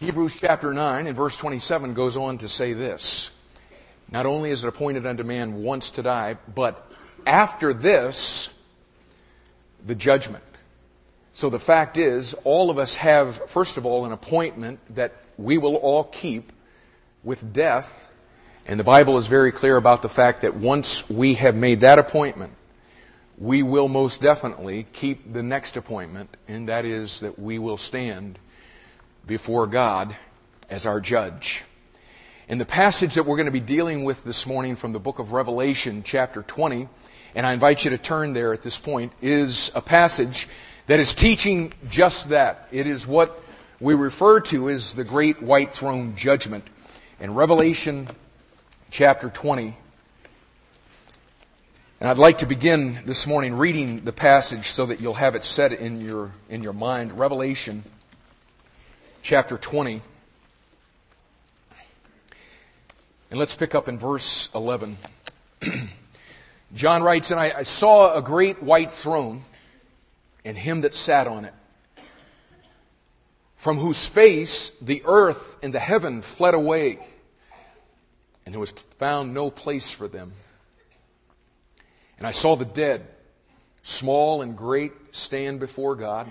Hebrews chapter 9 and verse 27 goes on to say this Not only is it appointed unto man once to die, but after this, the judgment. So the fact is, all of us have, first of all, an appointment that we will all keep with death. And the Bible is very clear about the fact that once we have made that appointment, we will most definitely keep the next appointment, and that is that we will stand before God as our judge. And the passage that we're going to be dealing with this morning from the book of Revelation, chapter 20, and I invite you to turn there at this point, is a passage that is teaching just that. It is what we refer to as the great white throne judgment. In Revelation chapter 20, and I'd like to begin this morning reading the passage so that you'll have it set in your, in your mind. Revelation chapter 20. And let's pick up in verse 11. John writes, And I, I saw a great white throne and him that sat on it, from whose face the earth and the heaven fled away, and there was found no place for them. And I saw the dead, small and great, stand before God.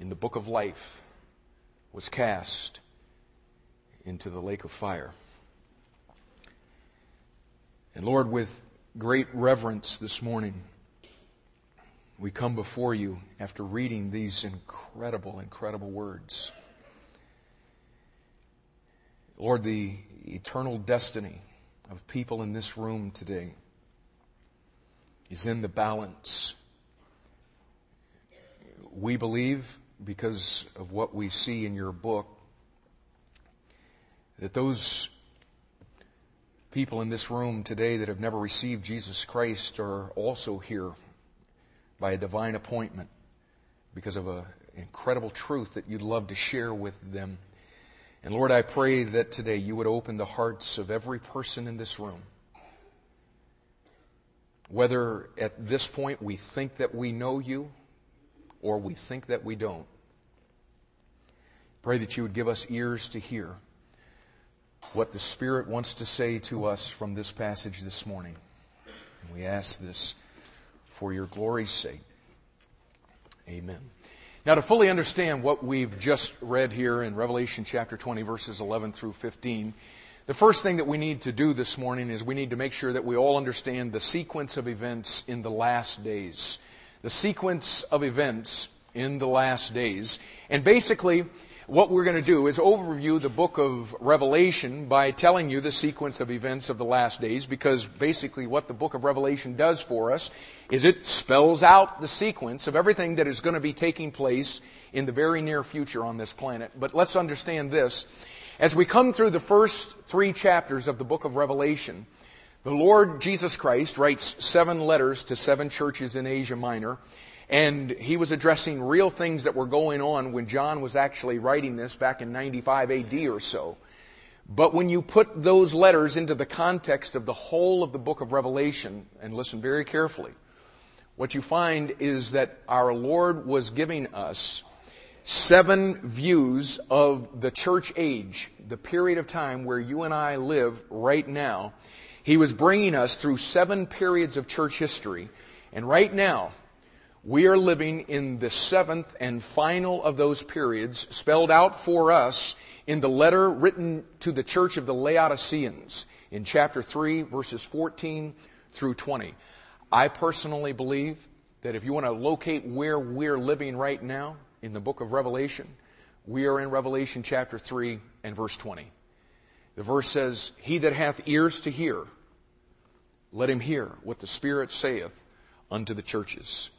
in the book of life was cast into the lake of fire. And Lord, with great reverence this morning, we come before you after reading these incredible, incredible words. Lord, the eternal destiny of people in this room today is in the balance. We believe, because of what we see in your book, that those people in this room today that have never received Jesus Christ are also here by a divine appointment because of an incredible truth that you'd love to share with them. And Lord, I pray that today you would open the hearts of every person in this room whether at this point we think that we know you or we think that we don't. Pray that you would give us ears to hear what the Spirit wants to say to us from this passage this morning. And we ask this for your glory's sake. Amen. Now, to fully understand what we've just read here in Revelation chapter 20, verses 11 through 15, the first thing that we need to do this morning is we need to make sure that we all understand the sequence of events in the last days. The sequence of events in the last days. And basically, what we're going to do is overview the book of Revelation by telling you the sequence of events of the last days because basically what the book of Revelation does for us is it spells out the sequence of everything that is going to be taking place in the very near future on this planet. But let's understand this. As we come through the first three chapters of the book of Revelation, the Lord Jesus Christ writes seven letters to seven churches in Asia Minor, and he was addressing real things that were going on when John was actually writing this back in 95 AD or so. But when you put those letters into the context of the whole of the book of Revelation, and listen very carefully, what you find is that our Lord was giving us seven views of the church age, the period of time where you and I live right now. He was bringing us through seven periods of church history. And right now, we are living in the seventh and final of those periods, spelled out for us in the letter written to the church of the Laodiceans in chapter 3, verses 14 through 20. I personally believe that if you want to locate where we're living right now, in the book of Revelation. We are in Revelation chapter 3 and verse 20. The verse says, He that hath ears to hear, let him hear what the Spirit saith unto the churches.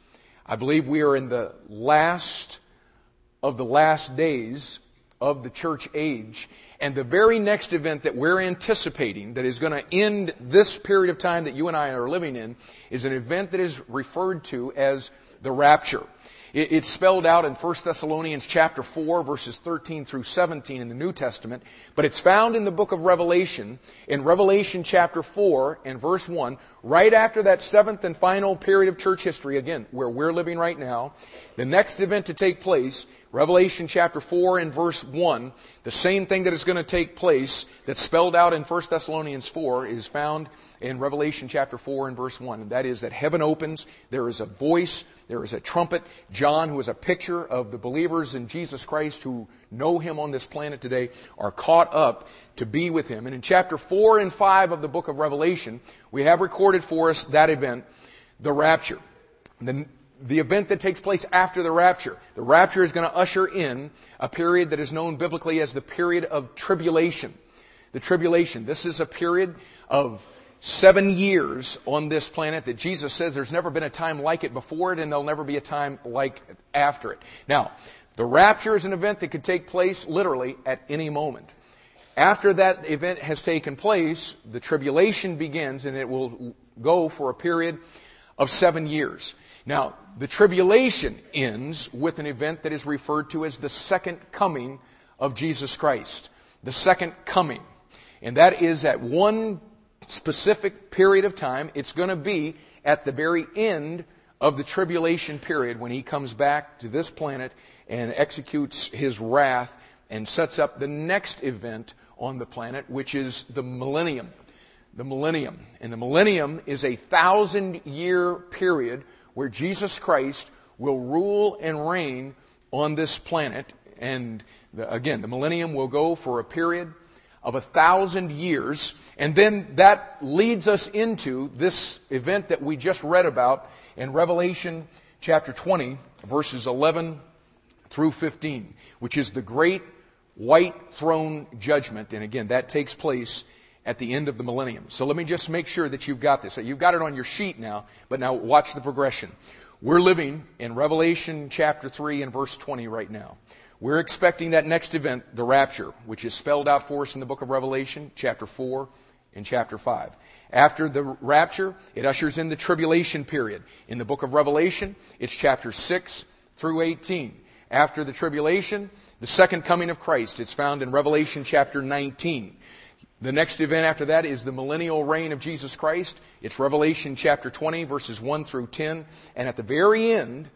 I believe we are in the last of the last days of the church age. And the very next event that we're anticipating that is going to end this period of time that you and I are living in is an event that is referred to as the rapture. It's spelled out in 1 Thessalonians chapter 4 verses 13 through 17 in the New Testament, but it's found in the book of Revelation, in Revelation chapter 4 and verse 1, right after that seventh and final period of church history, again, where we're living right now. The next event to take place, Revelation chapter 4 and verse 1, the same thing that is going to take place that's spelled out in 1 Thessalonians 4 is found in Revelation chapter 4 and verse 1. And that is that heaven opens, there is a voice, there is a trumpet. John, who is a picture of the believers in Jesus Christ who know him on this planet today, are caught up to be with him. And in chapter 4 and 5 of the book of Revelation, we have recorded for us that event, the rapture. The, the event that takes place after the rapture. The rapture is going to usher in a period that is known biblically as the period of tribulation. The tribulation. This is a period of seven years on this planet that Jesus says there's never been a time like it before it and there'll never be a time like it after it. Now, the rapture is an event that could take place literally at any moment. After that event has taken place, the tribulation begins and it will go for a period of seven years. Now, the tribulation ends with an event that is referred to as the second coming of Jesus Christ. The second coming. And that is at one specific period of time. It's going to be at the very end of the tribulation period when he comes back to this planet and executes his wrath and sets up the next event on the planet, which is the millennium. The millennium. And the millennium is a thousand year period where Jesus Christ will rule and reign on this planet. And the, again, the millennium will go for a period of a thousand years. And then that leads us into this event that we just read about in Revelation chapter 20, verses 11 through 15, which is the great white throne judgment. And again, that takes place at the end of the millennium. So let me just make sure that you've got this. You've got it on your sheet now, but now watch the progression. We're living in Revelation chapter 3 and verse 20 right now. We're expecting that next event, the rapture, which is spelled out for us in the book of Revelation, chapter 4 and chapter 5. After the rapture, it ushers in the tribulation period. In the book of Revelation, it's chapter 6 through 18. After the tribulation, the second coming of Christ. It's found in Revelation chapter 19. The next event after that is the millennial reign of Jesus Christ. It's Revelation chapter 20, verses 1 through 10. And at the very end,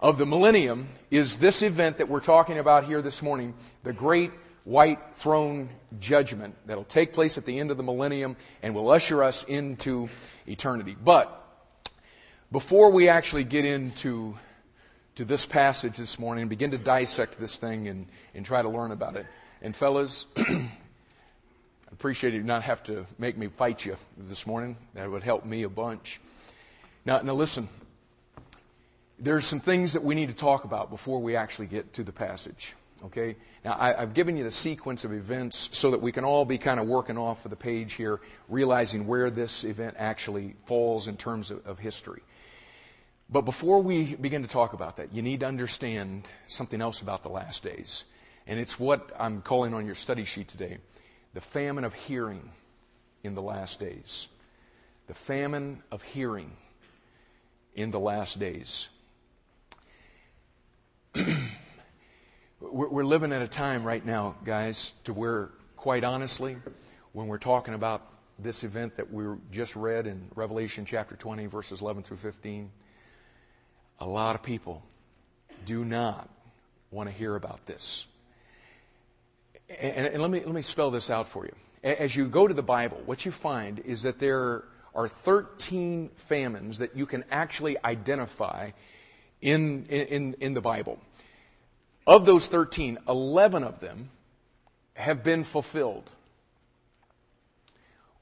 of the millennium is this event that we're talking about here this morning, the great white throne judgment that'll take place at the end of the millennium and will usher us into eternity. But before we actually get into to this passage this morning and begin to dissect this thing and, and try to learn about it, and fellas, I appreciate you not have to make me fight you this morning. That would help me a bunch. Now, now listen, there's some things that we need to talk about before we actually get to the passage. Okay? Now, I, have given you the sequence of events so that we can all be kind of working off of the page here, realizing where this event actually falls in terms of, of history. But before we begin to talk about that, you need to understand something else about the last days. And it's what I'm calling on your study sheet today the famine of hearing in the last days. The famine of hearing in the last days. we're living at a time right now, guys, to where, quite honestly, when we're talking about this event that we just read in Revelation chapter 20, verses 11 through 15, a lot of people do not want to hear about this. And, and, let, me, let me spell this out for you. As you go to the Bible, what you find is that there are 13 famines that you can actually identify in, in, in the Bible. Of those 13, 11 of them have been fulfilled.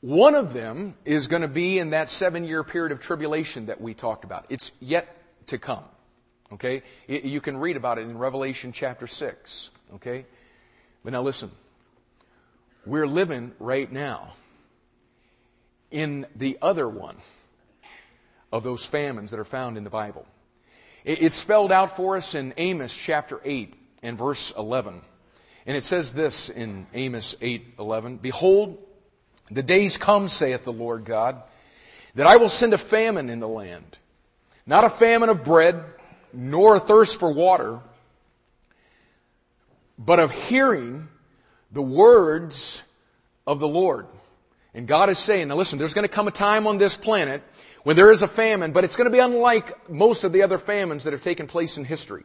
One of them is going to be in that seven year period of tribulation that we talked about. It's yet to come. Okay? You can read about it in Revelation chapter 6. Okay? But now listen. We're living right now in the other one of those famines that are found in the Bible. It's spelled out for us in Amos chapter 8 and verse 11. And it says this in Amos 8:11, "Behold, the days come, saith the Lord God, that I will send a famine in the land, not a famine of bread, nor a thirst for water, but of hearing the words of the Lord." And God is saying, now listen, there's going to come a time on this planet when there is a famine, but it's going to be unlike most of the other famines that have taken place in history.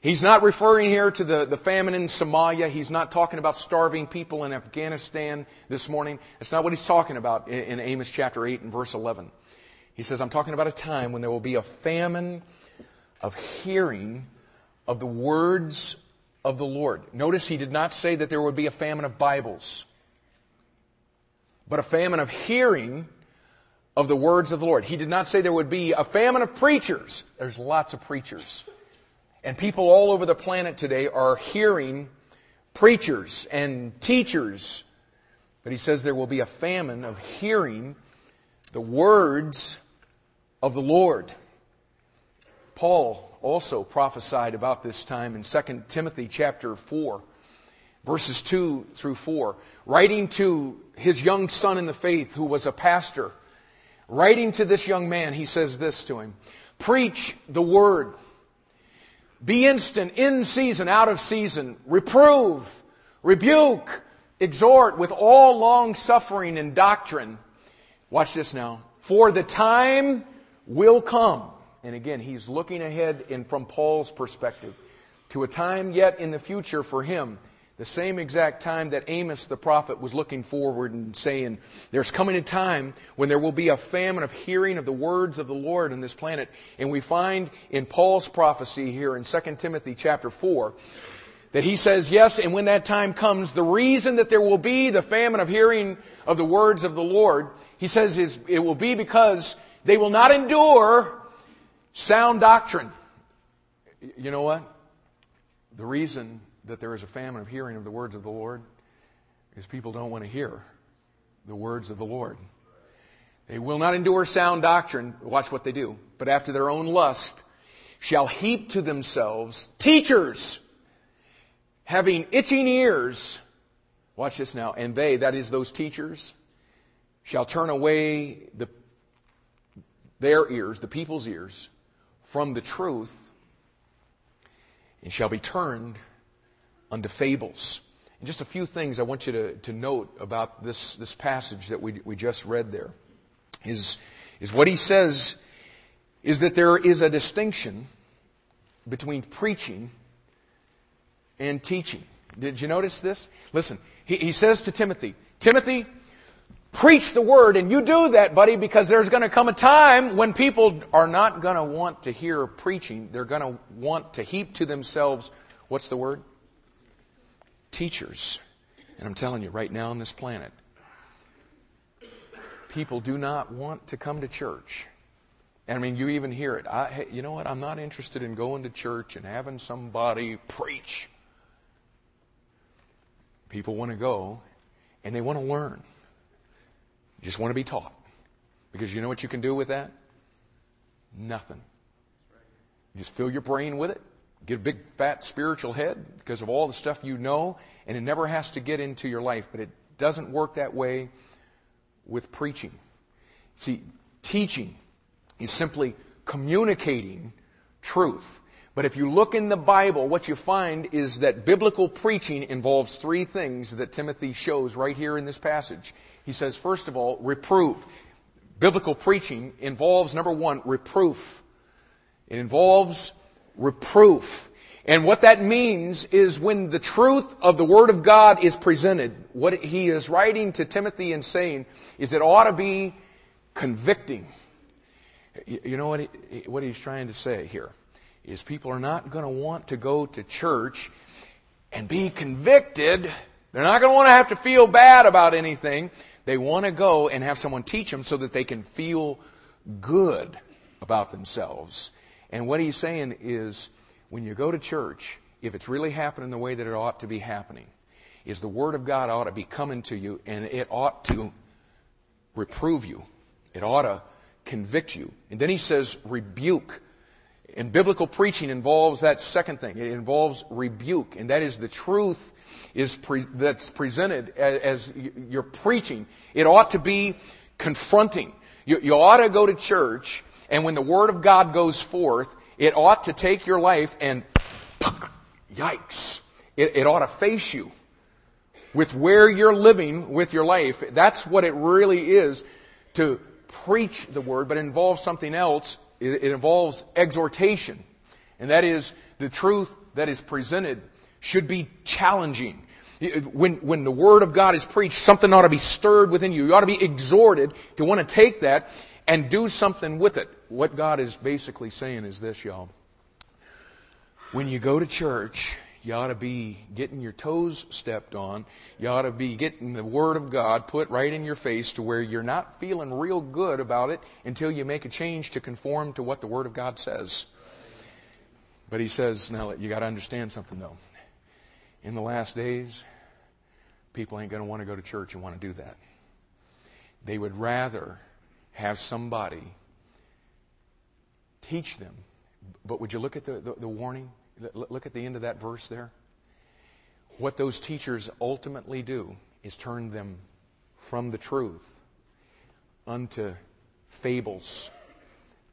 He's not referring here to the, the famine in Somalia. He's not talking about starving people in Afghanistan this morning. That's not what he's talking about in, in Amos chapter 8 and verse 11. He says, I'm talking about a time when there will be a famine of hearing of the words of the Lord. Notice he did not say that there would be a famine of Bibles, but a famine of hearing of the words of the Lord. He did not say there would be a famine of preachers. There's lots of preachers. And people all over the planet today are hearing preachers and teachers. But he says there will be a famine of hearing the words of the Lord. Paul also prophesied about this time in 2 Timothy chapter 4, verses 2 through 4, writing to his young son in the faith who was a pastor Writing to this young man, he says this to him Preach the word. Be instant, in season, out of season. Reprove, rebuke, exhort with all long suffering and doctrine. Watch this now. For the time will come. And again, he's looking ahead in from Paul's perspective to a time yet in the future for him the same exact time that Amos the prophet was looking forward and saying, There's coming a time when there will be a famine of hearing of the words of the Lord on this planet. And we find in Paul's prophecy here in 2 Timothy chapter 4 that he says, Yes, and when that time comes, the reason that there will be the famine of hearing of the words of the Lord, he says, is, it will be because they will not endure sound doctrine. You know what? The reason that there is a famine of hearing of the words of the Lord is people don't want to hear the words of the Lord. They will not endure sound doctrine. Watch what they do. But after their own lust shall heap to themselves teachers having itching ears. Watch this now. And they, that is those teachers, shall turn away the, their ears, the people's ears, from the truth and shall be turned unto fables. And just a few things I want you to, to note about this, this passage that we, we just read there is, is what he says is that there is a distinction between preaching and teaching. Did you notice this? Listen, he, he says to Timothy, Timothy, preach the word, and you do that, buddy, because there's going to come a time when people are not going to want to hear preaching. They're going to want to heap to themselves, what's the word? Teachers. And I'm telling you, right now on this planet, people do not want to come to church. And I mean, you even hear it. I, you know what? I'm not interested in going to church and having somebody preach. People want to go and they want to learn. just want to be taught. Because you know what you can do with that? Nothing. You just fill your brain with it get a big fat spiritual head because of all the stuff you know, and it never has to get into your life. But it doesn't work that way with preaching. See, teaching is simply communicating truth. But if you look in the Bible, what you find is that biblical preaching involves three things that Timothy shows right here in this passage. He says, first of all, reprove. Biblical preaching involves, number one, reproof. It involves reproof. And what that means is when the truth of the Word of God is presented, what he is writing to Timothy and saying is it ought to be convicting. You know what, he, what he's trying to say here? Is people are not going to want to go to church and be convicted. They're not going to want to have to feel bad about anything. They want to go and have someone teach them so that they can feel good about themselves and what he's saying is when you go to church, if it's really happening the way that it ought to be happening, is the Word of God ought to be coming to you and it ought to reprove you. It ought to convict you. And then he says rebuke. And biblical preaching involves that second thing. It involves rebuke. And that is the truth is pre- that's presented as, as, you're preaching, it ought to be confronting. You, you ought to go to church, and when the Word of God goes forth, it ought to take your life and yikes. It, it ought to face you with where you're living with your life. That's what it really is to preach the Word, but it involves something else. It, it involves exhortation. And that is the truth that is presented should be challenging. When, when the Word of God is preached, something ought to be stirred within you. You ought to be exhorted to want to take that and do something with it. What God is basically saying is this, y'all. When you go to church, you ought to be getting your toes stepped on. You ought to be getting the Word of God put right in your face to where you're not feeling real good about it until you make a change to conform to what the Word of God says. But he says, now you got to understand something though. In the last days, people ain't going to want to go to church and want to do that. They would rather have somebody teach them. But would you look at the, the, the warning? Look at the end of that verse there. What those teachers ultimately do is turn them from the truth unto fables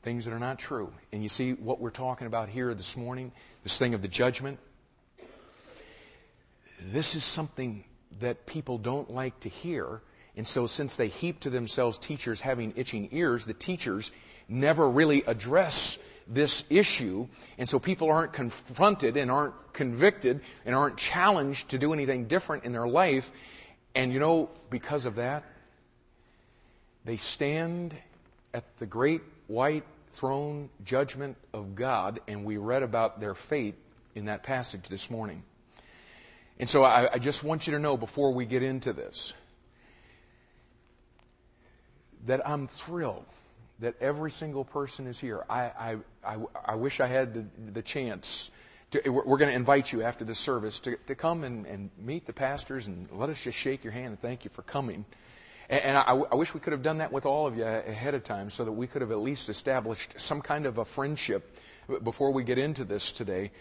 things that are not true. And you see what we're talking about here this morning, this thing of the judgment. This is something that people don't like to hear. And so, since they heap to themselves teachers having itching ears, the teachers never really address this issue. And so, people aren't confronted and aren't convicted and aren't challenged to do anything different in their life. And you know, because of that, they stand at the great white throne judgment of God, and we read about their fate in that passage this morning. And so I, I, just want you to know before we get into this that I'm thrilled that every single person is here. I, I, I, I wish I had the, the chance. To, we're going to invite you after the service to, to come and, and meet the pastors and let us just shake your hand and thank you for coming. And I, I wish we could have done that with all of you ahead of time so that we could have at least established some kind of a friendship before we get into this today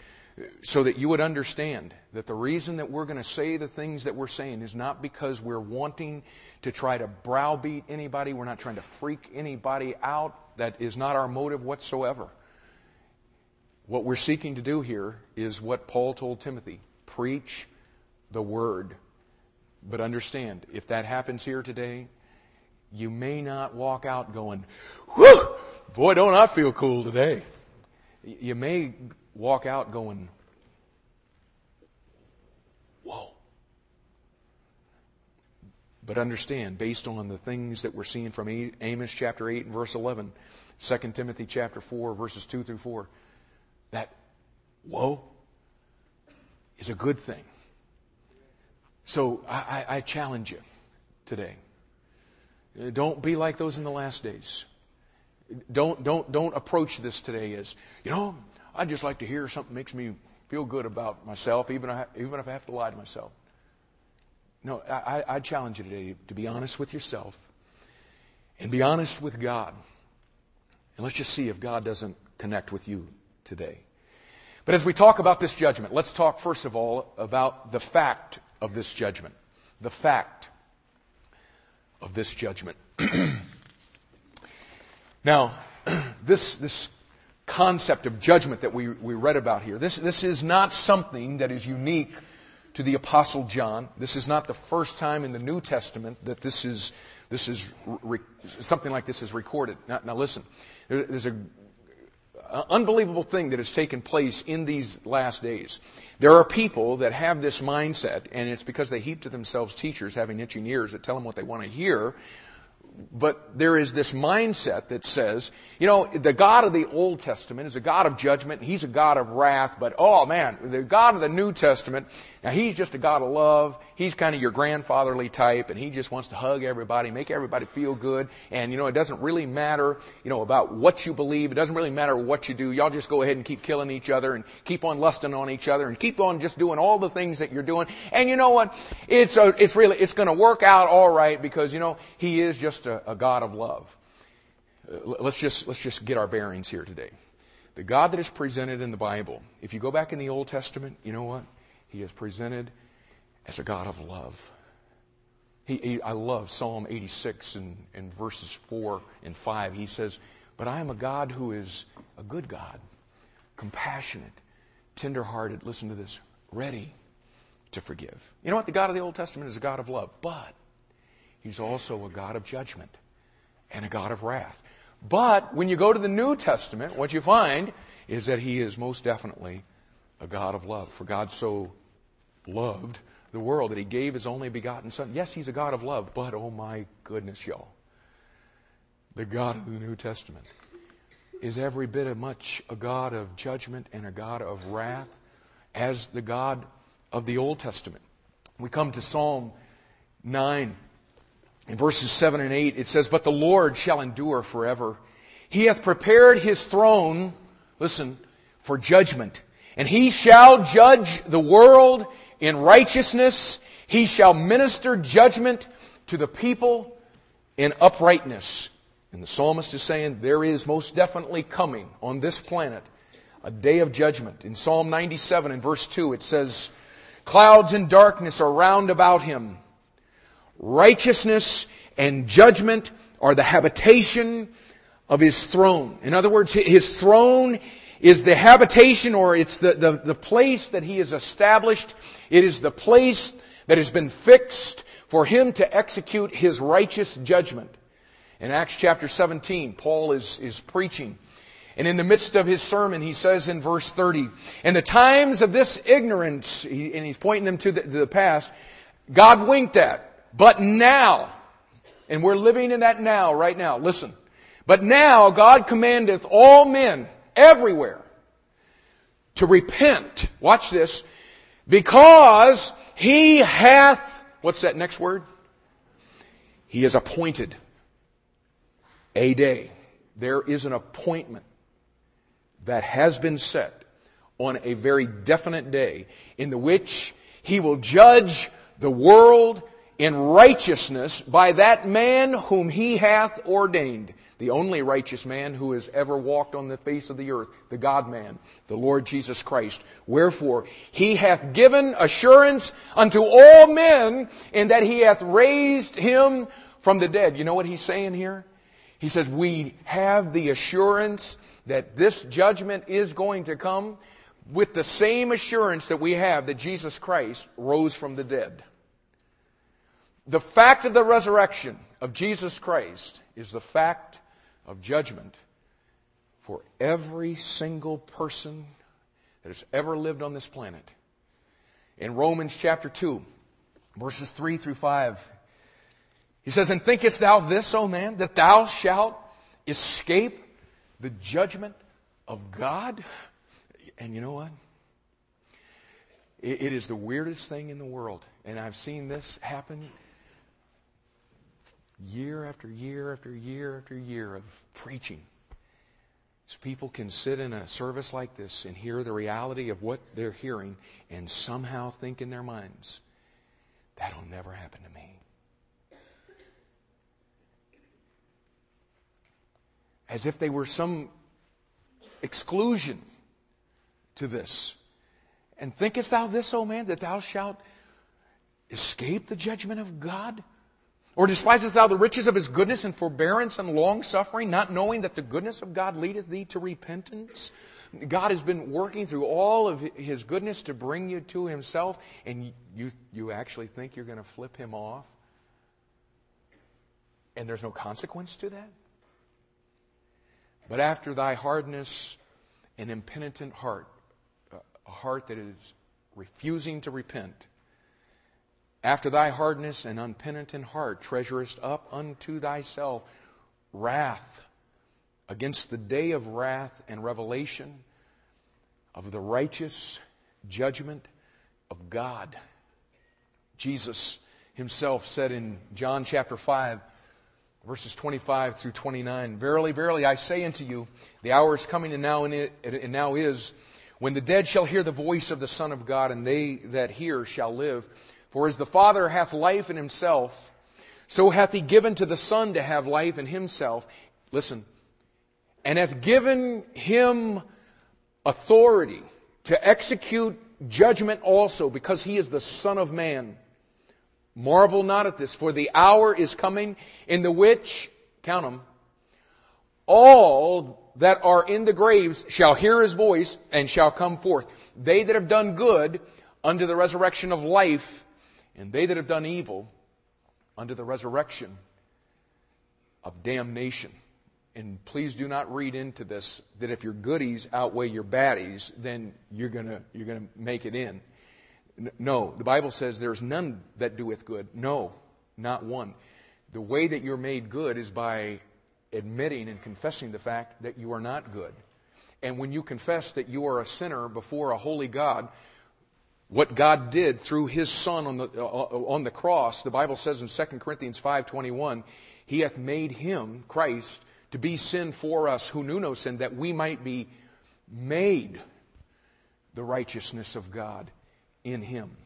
so that you would understand that the reason that we're going to say the things that we're saying is not because we're wanting to try to browbeat anybody. We're not trying to freak anybody out. That is not our motive whatsoever. What we're seeking to do here is what Paul told Timothy preach the word but understand, if that happens here today, you may not walk out going, whew, boy, don't I feel cool today. You may walk out going, whoa. But understand, based on the things that we're seeing from Amos chapter 8 and verse 11, 2 Timothy chapter 4, verses 2 through 4, that whoa is a good thing. So I, I challenge you today. Don't be like those in the last days. Don't, don't, don't approach this today as, you know, I'd just like to hear something makes me feel good about myself, even, even if I have to lie to myself. No, I, I challenge you today to be honest with yourself and be honest with God. And let's just see if God doesn't connect with you today. But as we talk about this judgment, let's talk first of all about the fact of this judgment. The fact of this judgment. now, this, this concept of judgment that we, we read about here, this, this is not something that is unique to the Apostle John. This is not the first time in the New Testament that this is, this is re, something like this is recorded. Now, now listen, there, there's a unbelievable thing that has taken place in these last days. There are people that have this mindset, and it's because they heap to themselves teachers having itching ears that tell them what they want to hear. But there is this mindset that says, you know, the God of the Old Testament is a God of judgment. He's a God of wrath. But, oh man, the God of the New Testament now, he's just a God of love. He's kind of your grandfatherly type, and he just wants to hug everybody, make everybody feel good. And, you know, it doesn't really matter, you know, about what you believe. It doesn't really matter what you do. Y'all just go ahead and keep killing each other and keep on lusting on each other and keep on just doing all the things that you're doing. And you know what? It's, a, it's really, it's going to work out all right because, you know, he is just a, a God of love. Uh, let's just, let's just get our bearings here today. The God that is presented in the Bible, if you go back in the Old Testament, you know what? He is presented as a God of love. He, he, I love Psalm 86 and, and verses 4 and 5. He says, But I am a God who is a good God, compassionate, tenderhearted. Listen to this ready to forgive. You know what? The God of the Old Testament is a God of love, but He's also a God of judgment and a God of wrath. But when you go to the New Testament, what you find is that He is most definitely a God of love. For God so loved the world that He gave His only begotten Son. Yes, He's a God of love, but oh my goodness, y'all. The God of the New Testament is every bit as much a God of judgment and a God of wrath as the God of the Old Testament. We come to Psalm 9 in verses 7 and 8, it says, But the Lord shall endure forever. He hath prepared his throne, listen, for judgment. And he shall judge the world in righteousness. He shall minister judgment to the people in uprightness. And the psalmist is saying there is most definitely coming on this planet a day of judgment. In Psalm 97 and verse 2, it says, Clouds and darkness are round about him righteousness and judgment are the habitation of his throne. In other words, his throne is the habitation or it's the, the, the place that he has established. It is the place that has been fixed for him to execute his righteous judgment. In Acts chapter 17, Paul is, is preaching. And in the midst of his sermon, he says in verse 30, In the times of this ignorance, and he's pointing them to the, to the past, God winked at. But now, and we're living in that now, right now, listen. But now God commandeth all men everywhere to repent. Watch this. Because he hath, what's that next word? He has appointed a day. There is an appointment that has been set on a very definite day in the which he will judge the world in righteousness by that man whom he hath ordained, the only righteous man who has ever walked on the face of the earth, the God man, the Lord Jesus Christ. Wherefore, he hath given assurance unto all men in that he hath raised him from the dead. You know what he's saying here? He says, we have the assurance that this judgment is going to come with the same assurance that we have that Jesus Christ rose from the dead. The fact of the resurrection of Jesus Christ is the fact of judgment for every single person that has ever lived on this planet. In Romans chapter 2, verses 3 through 5, he says, And thinkest thou this, O man, that thou shalt escape the judgment of God? And you know what? it is the weirdest thing in the world. And I've seen this happen year after year after year after year of preaching. So people can sit in a service like this and hear the reality of what they're hearing and somehow think in their minds, that'll never happen to me. As if they were some exclusion to this. And thinkest thou this, O man, that thou shalt escape the judgment of God? Or despisest thou the riches of his goodness and forbearance and long suffering, not knowing that the goodness of God leadeth thee to repentance? God has been working through all of his goodness to bring you to himself, and you, you actually think you're going to flip him off? And there's no consequence to that? But after thy hardness, an impenitent heart, a heart that is refusing to repent, after thy hardness and unpenitent heart treasurest up unto thyself wrath against the day of wrath and revelation of the righteous judgment of God. Jesus himself said in John chapter 5, verses 25 through 29, Verily, verily, I say unto you, the hour is coming and now, it, and now is, when the dead shall hear the voice of the Son of God, and they that hear shall live. For as the Father hath life in himself, so hath he given to the Son to have life in himself. Listen. And hath given him authority to execute judgment also, because he is the Son of Man. Marvel not at this, for the hour is coming in the which, count them, all that are in the graves shall hear his voice and shall come forth. They that have done good unto the resurrection of life, and they that have done evil unto the resurrection of damnation. And please do not read into this that if your goodies outweigh your baddies, then you're gonna you're gonna make it in. No, the Bible says there's none that doeth good. No, not one. The way that you're made good is by admitting and confessing the fact that you are not good. And when you confess that you are a sinner before a holy God, what God did through his son on the, uh, on the cross, the Bible says in 2 Corinthians 5:21, he hath made him, Christ, to be sin for us who knew no sin, that we might be made the righteousness of God in him.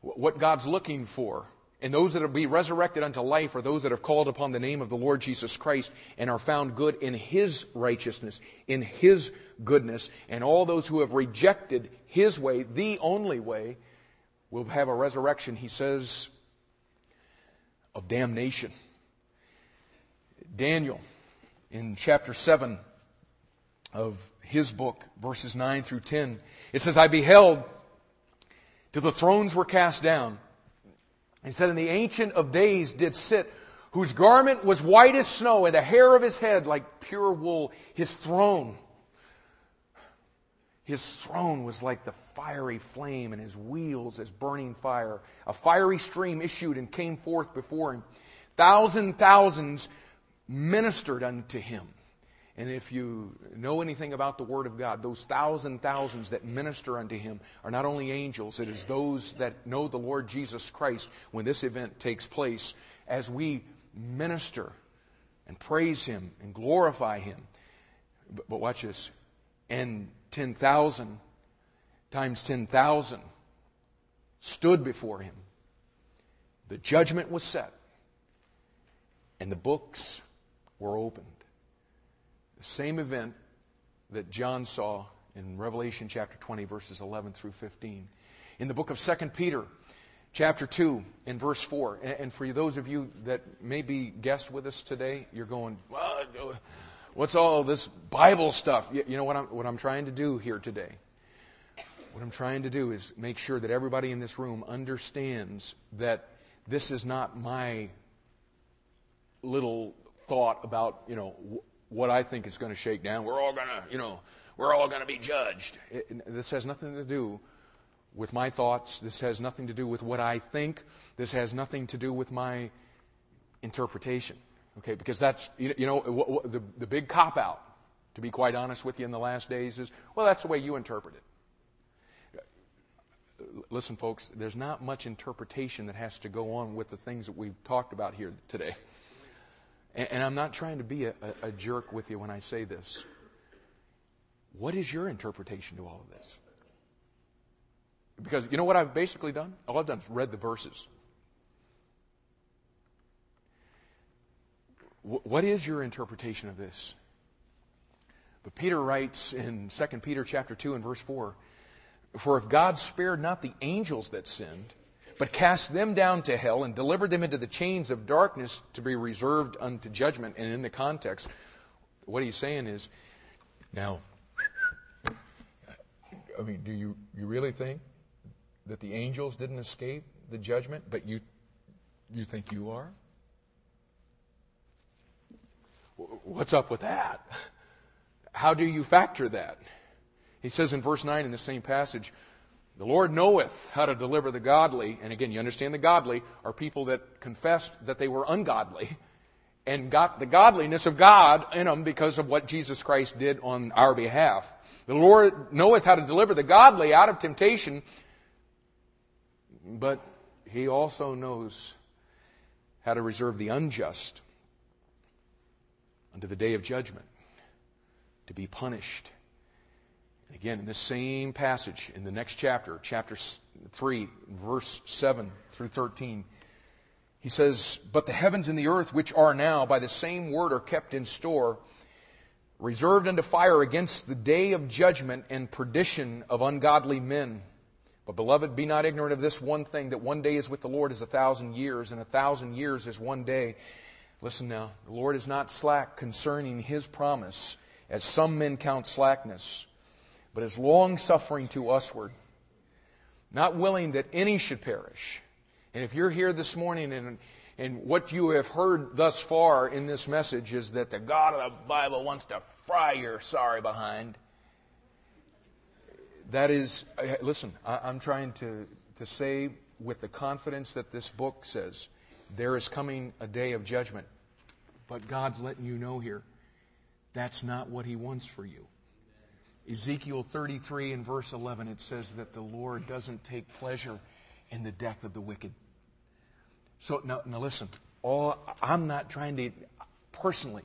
What God's looking for, and those that will be resurrected unto life are those that have called upon the name of the Lord Jesus Christ and are found good in his righteousness, in his goodness. And all those who have rejected his way, the only way, will have a resurrection, he says, of damnation. Daniel, in chapter 7 of his book, verses 9 through 10, it says, I beheld till the thrones were cast down. He said, And the Ancient of Days did sit, whose garment was white as snow, and the hair of his head like pure wool. His throne, his throne was like the fiery flame, and his wheels as burning fire. A fiery stream issued and came forth before him. Thousand thousands ministered unto him. And if you know anything about the Word of God, those thousand thousands that minister unto Him are not only angels, it is those that know the Lord Jesus Christ when this event takes place as we minister and praise Him and glorify Him. But, but watch this. And 10,000 times 10,000 stood before Him. The judgment was set, and the books were opened. The same event that John saw in Revelation chapter 20, verses 11 through 15. In the book of 2 Peter, chapter 2, in verse 4. And for those of you that may be guests with us today, you're going, what's all this Bible stuff? You know what I'm, what I'm trying to do here today? What I'm trying to do is make sure that everybody in this room understands that this is not my little thought about, you know, what I think is going to shake down. We're all going to, you know, we're all going to be judged. It, this has nothing to do with my thoughts. This has nothing to do with what I think. This has nothing to do with my interpretation. Okay, because that's, you know, the, the big cop out, to be quite honest with you, in the last days is, well, that's the way you interpret it. Listen, folks, there's not much interpretation that has to go on with the things that we've talked about here today. And, and I'm not trying to be a, a, a jerk with you when I say this. What is your interpretation to all of this? Because you know what I've basically done? All I've done is read the verses. what is your interpretation of this? But Peter writes in 2 Peter chapter 2 and verse 4, For if God spared not the angels that sinned, but cast them down to hell and delivered them into the chains of darkness to be reserved unto judgment. And in the context, what he's saying is, now, I mean, do you, you really think that the angels didn't escape the judgment, but you, you think you are? What's up with that? How do you factor that? He says in verse 9 in the same passage, the Lord knoweth how to deliver the godly. And again, you understand the godly are people that confessed that they were ungodly and got the godliness of God in them because of what Jesus Christ did on our behalf. The Lord knoweth how to deliver the godly out of temptation, but he also knows how to reserve the unjust unto the day of judgment to be punished Again, in the same passage, in the next chapter, chapter 3, verse 7 through 13, he says, But the heavens and the earth, which are now by the same word, are kept in store, reserved unto fire against the day of judgment and perdition of ungodly men. But, beloved, be not ignorant of this one thing that one day is with the Lord as a thousand years, and a thousand years is one day. Listen now, the Lord is not slack concerning his promise, as some men count slackness, but is long suffering to usward, not willing that any should perish. And if you're here this morning and, and what you have heard thus far in this message is that the God of the Bible wants to fry your sorry behind, that is, uh, listen, I, am trying to, to say with the confidence that this book says, there is coming a day of judgment. But God's letting you know here, that's not what He wants for you. Ezekiel 33 and verse 11, it says that the Lord doesn't take pleasure in the death of the wicked. So now, now listen, all, I'm not trying to, personally,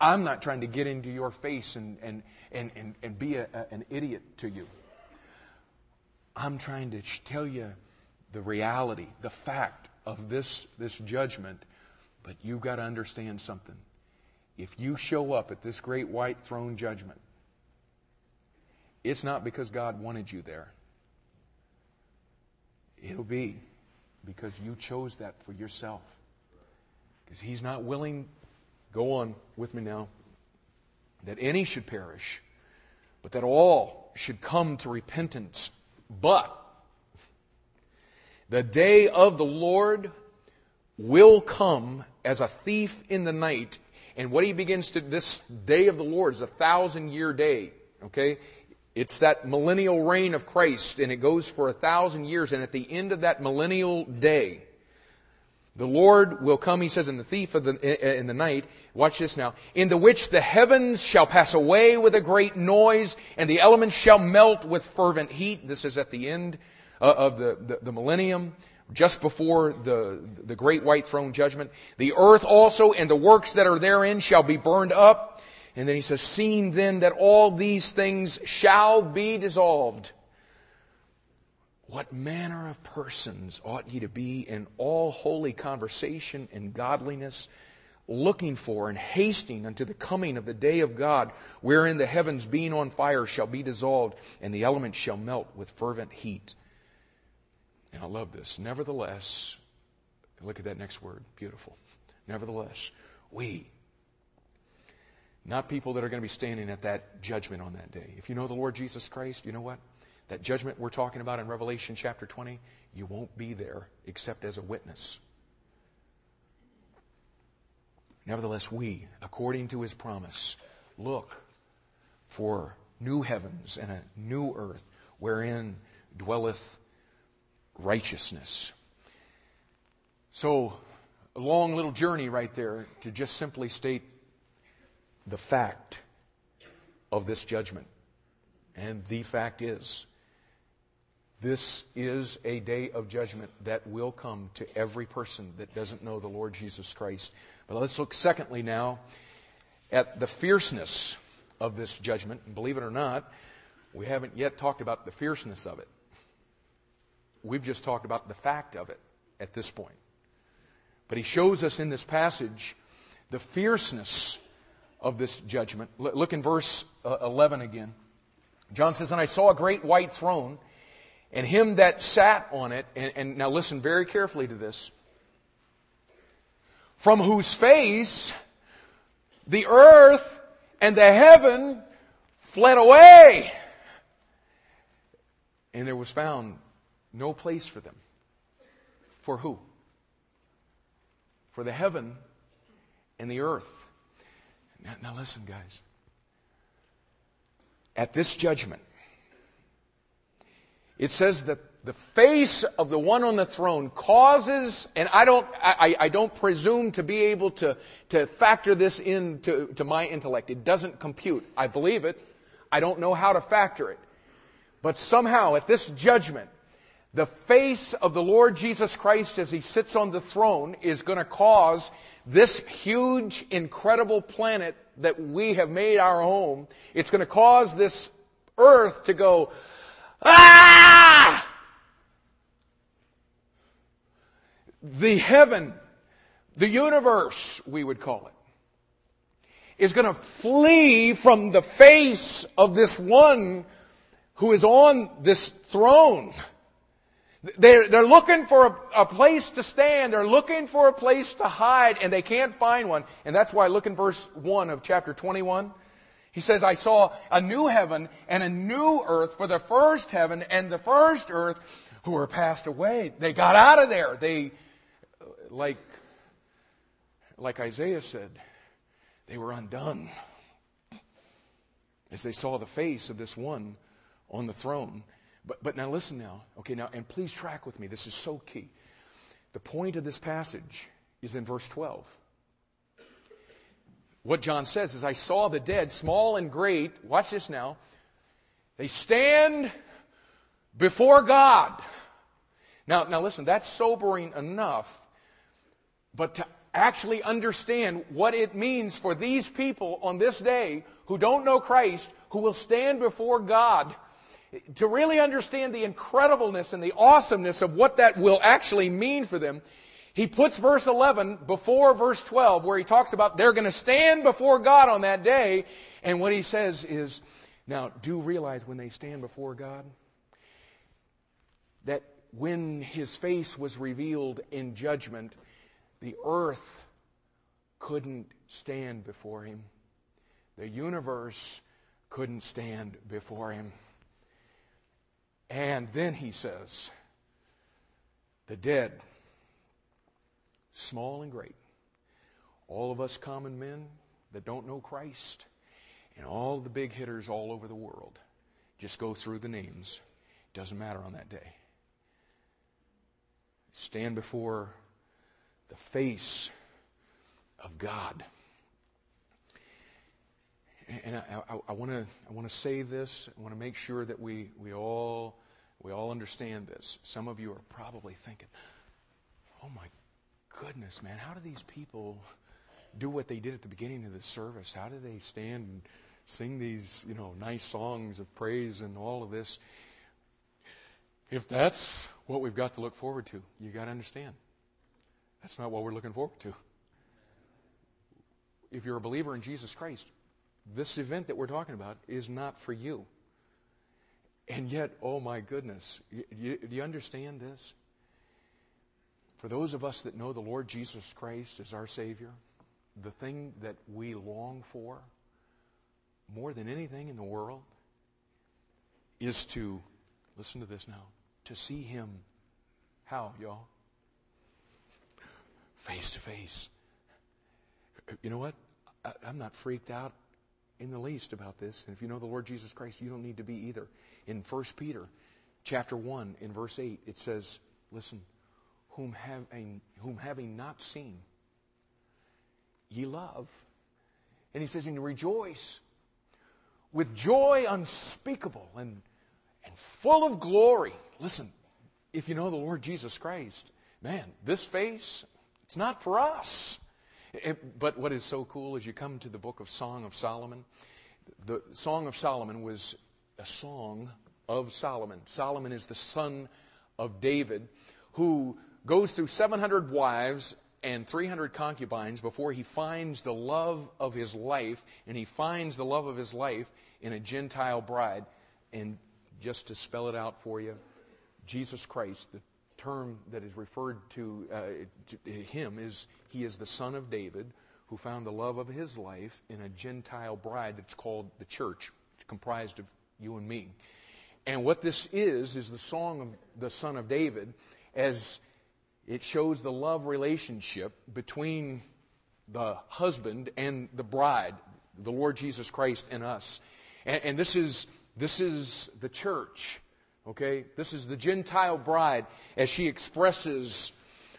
I'm not trying to get into your face and, and, and, and, and be a, a, an idiot to you. I'm trying to tell you the reality, the fact of this, this judgment, but you've got to understand something. If you show up at this great white throne judgment, it's not because God wanted you there. It'll be because you chose that for yourself. Because He's not willing, go on with me now, that any should perish, but that all should come to repentance but the day of the Lord will come as a thief in the night. And what he begins to, this day of the Lord is a thousand year day. Okay? It's that millennial reign of Christ, and it goes for a thousand years. And at the end of that millennial day, the Lord will come, he says, in the thief of the, in the night. Watch this now. In the which the heavens shall pass away with a great noise, and the elements shall melt with fervent heat. This is at the end uh, of the, the, the millennium, just before the, the great white throne judgment. The earth also and the works that are therein shall be burned up. And then he says, Seeing then that all these things shall be dissolved. What manner of persons ought ye to be in all holy conversation and godliness, looking for and hasting unto the coming of the day of God, wherein the heavens being on fire shall be dissolved, and the elements shall melt with fervent heat. And I love this. Nevertheless, look at that next word. Beautiful. Nevertheless, we, not people that are going to be standing at that judgment on that day. If you know the Lord Jesus Christ, you know what? That judgment we're talking about in Revelation chapter 20, you won't be there except as a witness. Nevertheless, we, according to his promise, look for new heavens and a new earth wherein dwelleth righteousness. So, a long little journey right there to just simply state the fact of this judgment. And the fact is, this is a day of judgment that will come to every person that doesn't know the Lord Jesus Christ. But let's look, secondly, now at the fierceness of this judgment. And believe it or not, we haven't yet talked about the fierceness of it. We've just talked about the fact of it at this point. But he shows us in this passage the fierceness of this judgment. Look in verse uh, 11 again. John says, And I saw a great white throne and him that sat on it, and, and now listen very carefully to this, from whose face the earth and the heaven fled away. And there was found no place for them. For who? For the heaven and the earth. Now, now listen, guys. At this judgment, it says that the face of the one on the throne causes, and I don't, I, I don't presume to be able to, to factor this into to my intellect. It doesn't compute. I believe it. I don't know how to factor it. But somehow at this judgment, the face of the Lord Jesus Christ as he sits on the throne is going to cause this huge, incredible planet that we have made our home, it's going to cause this earth to go, Ah! The heaven, the universe, we would call it, is going to flee from the face of this one who is on this throne. They're, they're looking for a, a, place to stand. They're looking for a place to hide, and they can't find one. And that's why, look in verse 1 of chapter 21. He says, I saw a new heaven and a new earth, for the first heaven and the first earth who were passed away. They got out of there. They, like, like Isaiah said, they were undone as they saw the face of this one on the throne. But, but now listen now. Okay, now, and please track with me. This is so key. The point of this passage is in verse 12. What John says is, I saw the dead, small and great. Watch this now. They stand before God. Now, now listen, that's sobering enough. But to actually understand what it means for these people on this day who don't know Christ, who will stand before God, to really understand the incredibleness and the awesomeness of what that will actually mean for them, he puts verse 11 before verse 12, where he talks about they're going to stand before God on that day. And what he says is, now, do realize when they stand before God that when his face was revealed in judgment, the earth couldn't stand before him. The universe couldn't stand before him. And then he says, the dead, small and great, all of us common men that don't know Christ, and all the big hitters all over the world, just go through the names. Doesn't matter on that day. Stand before the face of God. And I, want to I want to say this. I want to make sure that we, we all we all understand this. Some of you are probably thinking, "Oh my goodness, man! How do these people do what they did at the beginning of the service? How do they stand and sing these you know nice songs of praise and all of this?" If that's what we've got to look forward to, you got to understand that's not what we're looking forward to. If you're a believer in Jesus Christ, this event that we're talking about is not for you. And yet, oh my goodness, you, do you understand this? For those of us that know the Lord Jesus Christ as our Savior, the thing that we long for more than anything in the world is to, listen to this now, to see Him. How, y'all? face to face. You know what? I, am not freaked out in the least about this. And if you know the Lord Jesus Christ, you don't need to be either. In 1 Peter chapter 1, in verse 8, it says, Listen, whom having, whom having not seen, ye love. And he says, and you rejoice with joy unspeakable and, and full of glory. Listen, if you know the Lord Jesus Christ, man, this face it's not for us. It, but what is so cool is you come to the book of Song of Solomon. The Song of Solomon was a song of Solomon. Solomon is the son of David who goes through 700 wives and 300 concubines before he finds the love of his life, and he finds the love of his life in a Gentile bride. And just to spell it out for you, Jesus Christ, the term that is referred to, uh, to him is he is the son of David who found the love of his life in a Gentile bride that's called the church, comprised of you and me. And what this is, is the song of the son of David as it shows the love relationship between the husband and the bride, the Lord Jesus Christ and us. And, and this, is, this is the church. Okay? This is the Gentile bride as she expresses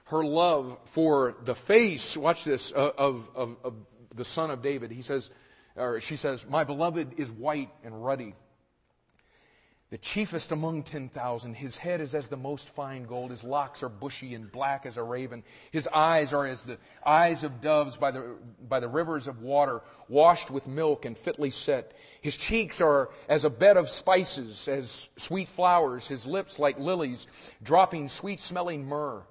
her love for the face, watch this, uh, of, of, of the son of David. He says, or she says, My beloved is white and ruddy the chiefest among 10,000. His head is as the most fine gold. His locks are bushy and black as a raven. His eyes are as the eyes of doves by the, by the rivers of water, washed with milk and fitly set. His cheeks are as a bed of spices, as sweet flowers. His lips like lilies, dropping sweet smelling myrrh.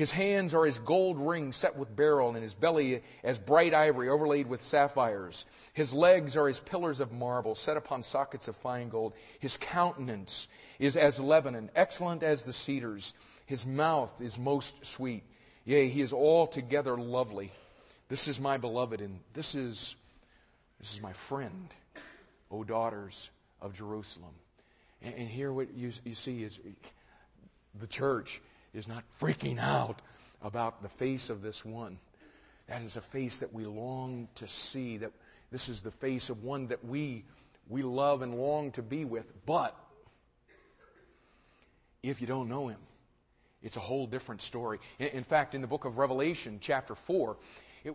His hands are as gold rings set with beryl, and his belly as bright ivory overlaid with sapphires. His legs are as pillars of marble set upon sockets of fine gold. His countenance is as Lebanon, excellent as the cedars. His mouth is most sweet. Yea, he is altogether lovely. This is my beloved, and this is, this is my friend, O daughters of Jerusalem. And, and here what you, you see is the church is not freaking out about the face of this one. That is a face that we long to see. That this is the face of one that we we love and long to be with. But if you don't know him, it's a whole different story. In, in fact, in the book of Revelation, chapter 4, it,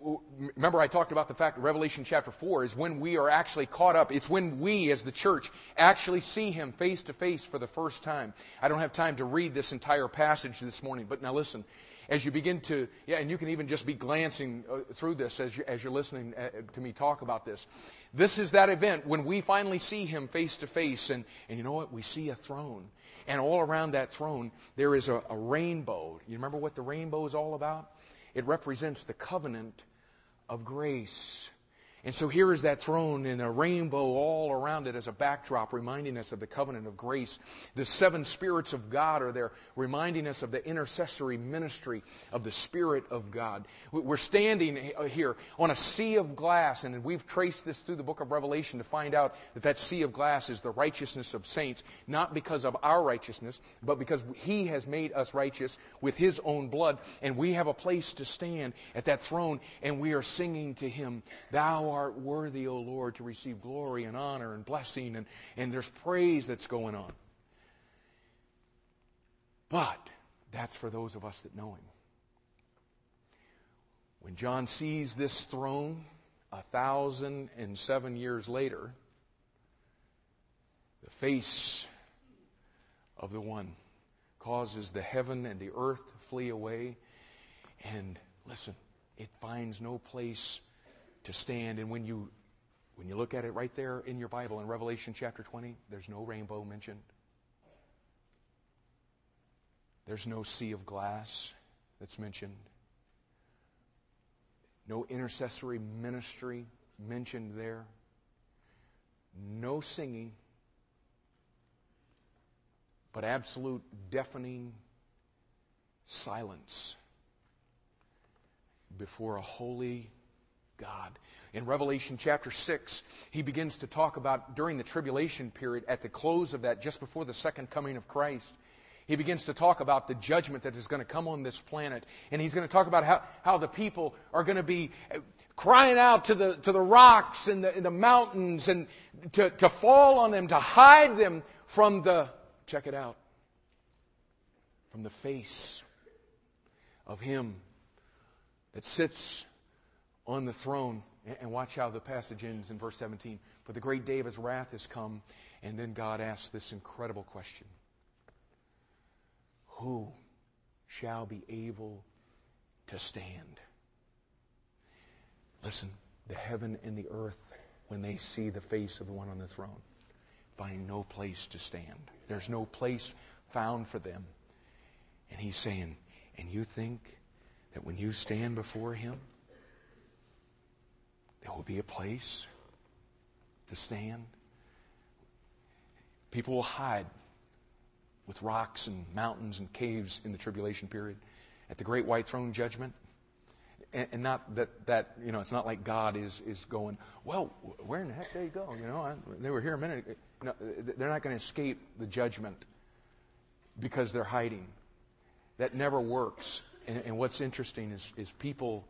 remember, I talked about the fact that Revelation chapter 4 is when we are actually caught up. It's when we, as the church, actually see him face to face for the first time. I don't have time to read this entire passage this morning, but now listen. As you begin to, yeah, and you can even just be glancing uh, through this as, you, as you're listening uh, to me talk about this. This is that event when we finally see him face to face, and, and you know what? We see a throne. And all around that throne, there is a, a rainbow. You remember what the rainbow is all about? It represents the covenant of grace. And so here is that throne and a rainbow all around it as a backdrop, reminding us of the covenant of grace. The seven spirits of God are there, reminding us of the intercessory ministry of the Spirit of God. We're standing uh, here on a sea of glass, and we've traced this through the book of Revelation to find out that that sea of glass is the righteousness of saints, not because of our righteousness, but because He has made us righteous with His own blood, and we have a place to stand at that throne, and we are singing to Him, Thou art worthy, O Lord, to receive glory and honor and blessing, and, and there's praise that's going on. But that's for those of us that know Him. When John sees this throne a thousand and seven years later, the face of the one causes the heaven and the earth to flee away. And listen, it finds no place to stand. And when you, when you look at it right there in your Bible in Revelation chapter 20, there's no rainbow mentioned. There's no sea of glass that's mentioned. No intercessory ministry mentioned there. No singing. But absolute deafening silence before a holy God. In Revelation chapter 6, he begins to talk about during the tribulation period, at the close of that, just before the second coming of Christ, he begins to talk about the judgment that is going to come on this planet. And he's going to talk about how, how the people are going to be eh, crying out to the, to the rocks and the, and the mountains and to, to fall on them, to hide them from the, check it out, from the face of him that sits on the throne. And watch how the passage ends in verse 17. For the great day of his wrath has come. And then God asks this incredible question Who shall be able to stand? Listen, the heaven and the earth, when they see the face of the one on the throne, find no place to stand. There's no place found for them. And he's saying, and you think that when you stand before him, there will be a place to stand. People will hide with rocks and mountains and caves in the tribulation period at the great white throne judgment. And, not that, that, you know, it's not like God is, is going, well, where in the heck did they go? You know, I, they were here a minute ago. No, they're not going to escape the judgment because they're hiding. That never works. And, and what's interesting is, is people,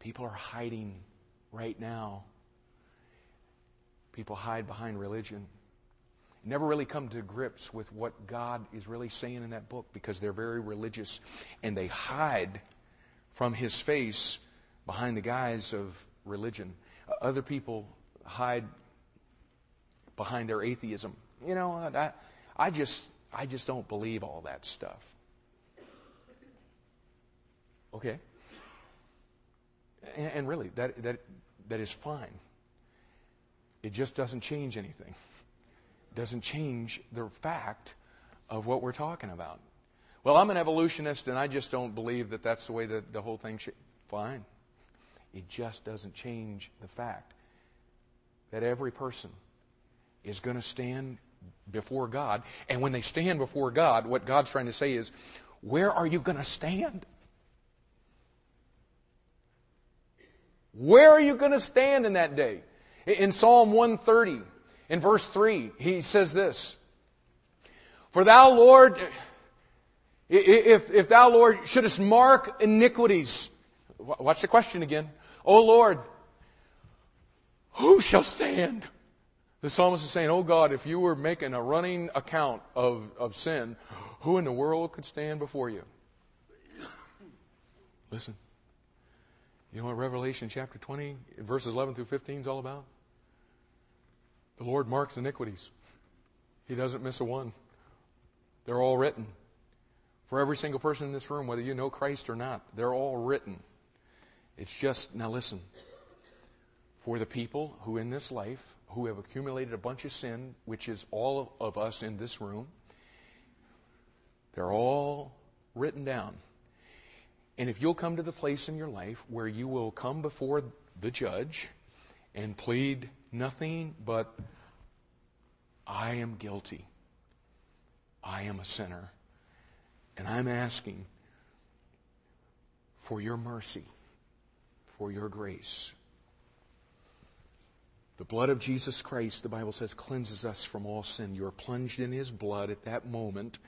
people are hiding right now. People hide behind religion. Never really come to grips with what God is really saying in that book because they're very religious and they hide from his face behind the guise of religion. Uh, other people hide behind their atheism. You know, I, I just I just don't believe all that stuff. Okay. And, and really, that, that that is fine. It just doesn't change anything. It doesn't change the fact of what we're talking about. Well, I'm an evolutionist and I just don't believe that that's the way that the whole thing should. Fine. It just doesn't change the fact that every person is going to stand before God. And when they stand before God, what God's trying to say is, where are you going to stand? Where are you going to stand in that day? In Psalm 130, in verse 3, he says this For thou, Lord, eh, if, if thou, Lord, shouldest mark iniquities, watch the question again. O Lord, who shall stand? The psalmist is saying, Oh God, if you were making a running account of, of sin, who in the world could stand before you? Listen. You know what Revelation chapter 20, verses 11 through 15 is all about? The Lord marks iniquities. He doesn't miss a one. They're all written. For every single person in this room, whether you know Christ or not, they're all written. It's just, now listen, for the people who in this life, who have accumulated a bunch of sin, which is all of us in this room, they're all written down. And if you'll come to the place in your life where you will come before the judge and plead nothing but, I am guilty. I am a sinner. And I'm asking for your mercy, for your grace. The blood of Jesus Christ, the Bible says, cleanses us from all sin. You are plunged in his blood at that moment,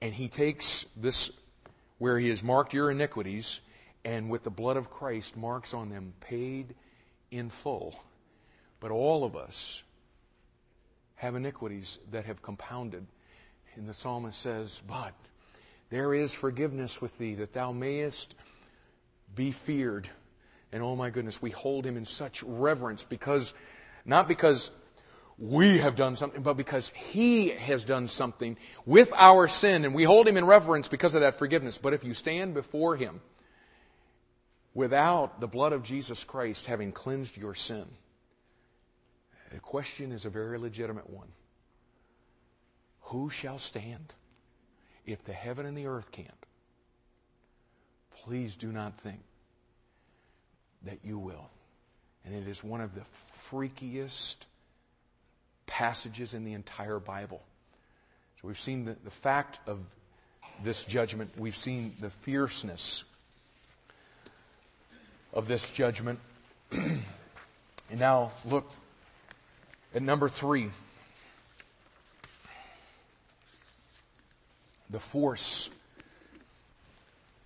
and he takes this where he has marked your iniquities, and with the blood of Christ marks on them paid in full. But all of us have iniquities that have compounded. And the psalmist says, But there is forgiveness with thee, that thou mayest be feared. And oh my goodness, we hold him in such reverence because, not because we have done something, but because He has done something with our sin, and we hold Him in reverence because of that forgiveness. But if you stand before Him without the blood of Jesus Christ having cleansed your sin, the question is a very legitimate one. Who shall stand if the heaven and the earth can't? Please do not think that you will. And it is one of the freakiest passages in the entire Bible. So we've seen the, the fact of this judgment, we've seen the fierceness of this judgment. and now look at number three the force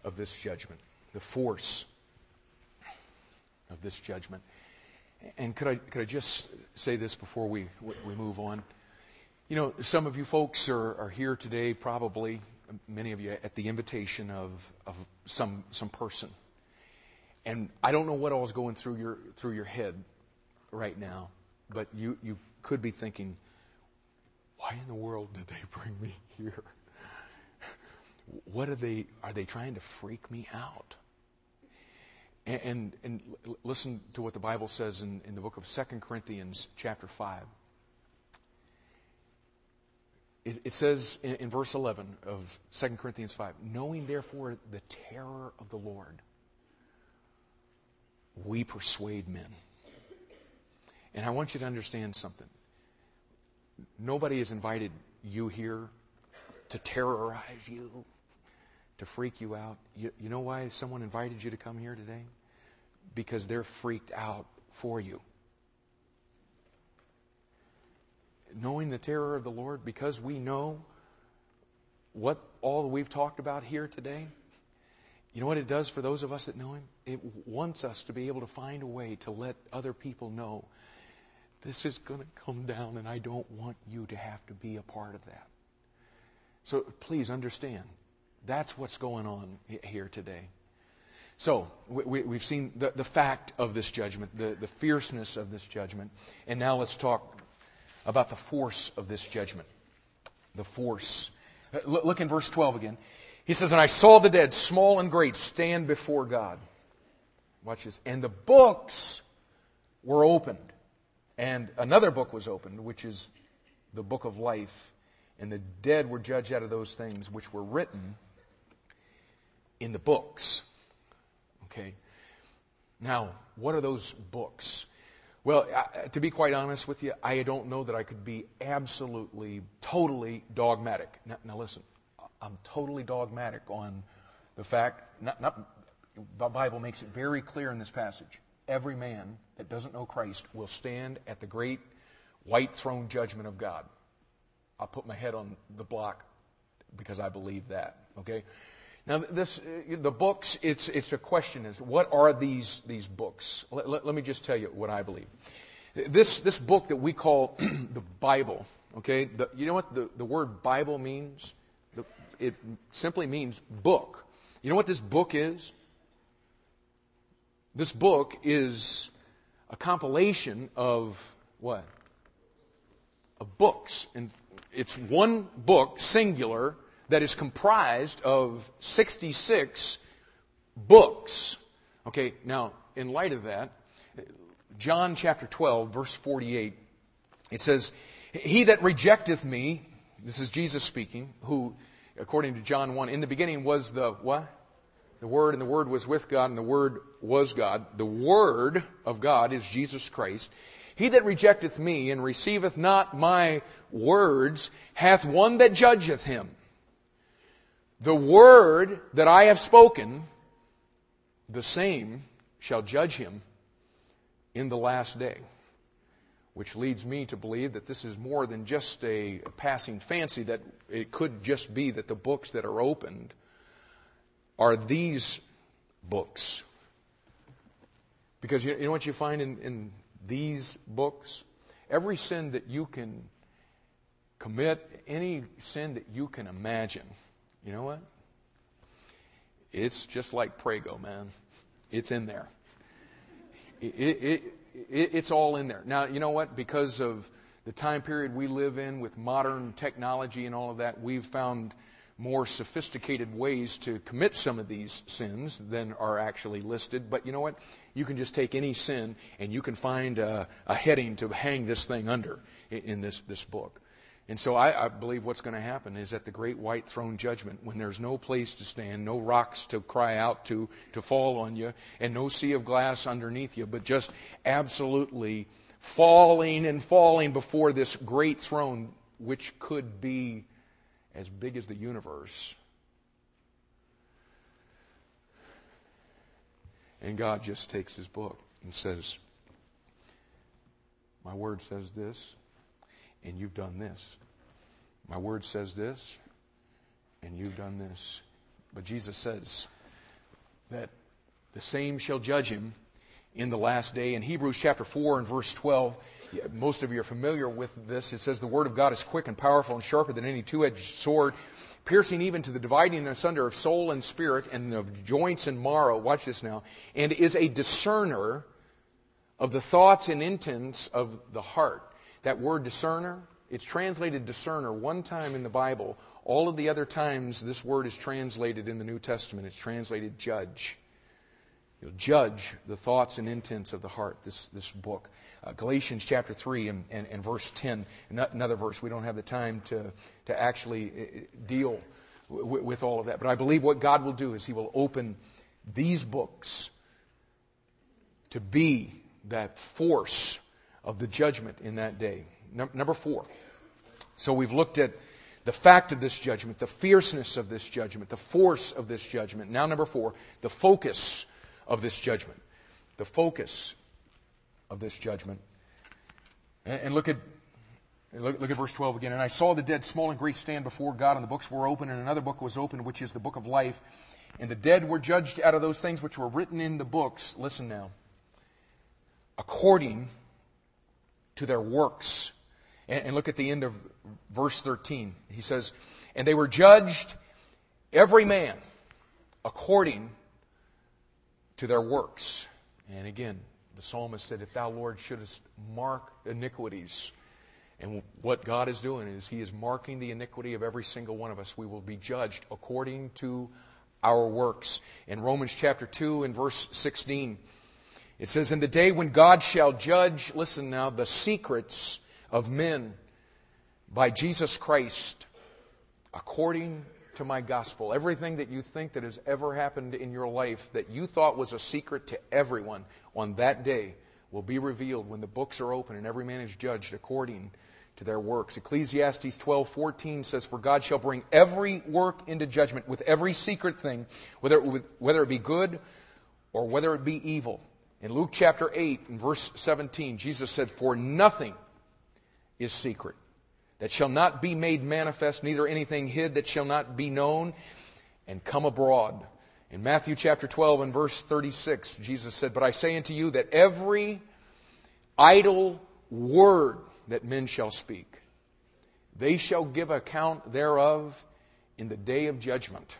of this judgment. The force of this judgment. And could I, could I just say this before we, we move on? You know, some of you folks are, are here today, probably, many of you, at the invitation of, of some, some person. And I don't know what all is going through your, through your head right now, but you, you could be thinking, why in the world did they bring me here? What are they, are they trying to freak me out? And, and, and, listen to what the Bible says in, in the book of 2 Corinthians, chapter 5. It, it says in, in verse 11 of 2 Corinthians 5 Knowing therefore the terror of the Lord, we persuade men. And I want you to understand something. Nobody has invited you here to terrorize you to freak you out. You, you know why someone invited you to come here today? Because they're freaked out for you. Knowing the terror of the Lord, because we know what all we've talked about here today, you know what it does for those of us that know Him? It wants us to be able to find a way to let other people know this is going to come down, and I don't want you to have to be a part of that. So please understand that's what's going on here today. So, we, have seen the, the fact of this judgment, the, the fierceness of this judgment, and now let's talk about the force of this judgment. The force. Look in verse 12 again. He says, And I saw the dead, small and great, stand before God. Watch this. And the books were opened. And another book was opened, which is the book of life. And the dead were judged out of those things which were written in the books. Okay? Now, what are those books? Well, to be quite honest with you, I don't know that I could be absolutely, totally dogmatic. Now, now listen, I'm totally dogmatic on the fact, not, not, the Bible makes it very clear in this passage. Every man that doesn't know Christ will stand at the great white throne judgment of God. I'll put my head on the block because I believe that. Okay? Now, this, the books, it's, it's a question is, what are these, these books? Let, let, let me just tell you what I believe. This, this book that we call the Bible, okay, the, you know what the, the word Bible means? The, it simply means book. You know what this book is? This book is a compilation of what? Of books. And it's one book, singular, that is comprised of 66 books. Okay, now, in light of that, John chapter 12, verse 48, it says, He that rejecteth me, this is Jesus speaking, who, according to John 1, in the beginning was the what? The Word, and the Word was with God, and the Word was God. The Word of God is Jesus Christ. He that rejecteth me and receiveth not my words hath one that judgeth him. The word that I have spoken, the same shall judge him in the last day. Which leads me to believe that this is more than just a, passing fancy, that it could just be that the books that are opened are these books. Because you, know what you find in, in these books? Every sin that you can commit, any sin that you can imagine, you know what? It's just like Prego, man. It's in there. It, it, it, it's all in there. Now, you know what? Because of the time period we live in with modern technology and all of that, we've found more sophisticated ways to commit some of these sins than are actually listed. But you know what? You can just take any sin and you can find a, a heading to hang this thing under in, this, this book. And so I, I believe what's going to happen is at the great white throne judgment, when there's no place to stand, no rocks to cry out to, to fall on you, and no sea of glass underneath you, but just absolutely falling and falling before this great throne, which could be as big as the universe. And God just takes his book and says, My word says this, and you've done this. My word says this, and you've done this. But Jesus says that the same shall judge him in the last day. In Hebrews chapter 4 and verse 12, most of you are familiar with this. It says, The word of God is quick and powerful and sharper than any two edged sword, piercing even to the dividing asunder of soul and spirit and of joints and marrow. Watch this now. And is a discerner of the thoughts and intents of the heart. That word discerner, it's translated discerner one time in the Bible. All of the other times this word is translated in the New Testament, it's translated judge. You'll judge the thoughts and intents of the heart, this, this book. Uh, Galatians chapter 3 and, and, and, verse 10, another verse. We don't have the time to, to actually uh, deal w- with all of that. But I believe what God will do is He will open these books to be that force of the judgment in that day. Num- number four. So we've looked at the fact of this judgment, the fierceness of this judgment, the force of this judgment. Now, number four, the focus of this judgment. The focus of this judgment. And, and look at Look, look, at verse 12 again. And I saw the dead, small and great, stand before God, and the books were open, and another book was opened, which is the book of life. And the dead were judged out of those things which were written in the books. Listen now. According to their works. And, and look at the end of verse 13. He says, And they were judged, every man, according to their works. And again, the psalmist said, If thou, Lord, shouldest mark iniquities, and what God is doing is He is marking the iniquity of every single one of us. We will be judged according to our works. In Romans chapter 2 and verse 16, it says, In the day when God shall judge, listen now, the secrets of men by Jesus Christ according to my gospel. Everything that you think that has ever happened in your life that you thought was a secret to everyone on that day will be revealed when the books are open and every man is judged according to their works. Ecclesiastes 12:14 says, "For God shall bring every work into judgment with every secret thing, whether it, whether it be good or whether it be evil." In Luke chapter 8 and verse 17, Jesus said, "For nothing is secret that shall not be made manifest, neither anything hid that shall not be known and come abroad." In Matthew chapter 12 and verse 36, Jesus said, But I say unto you that every idle word that men shall speak. They shall give account thereof in the day of judgment.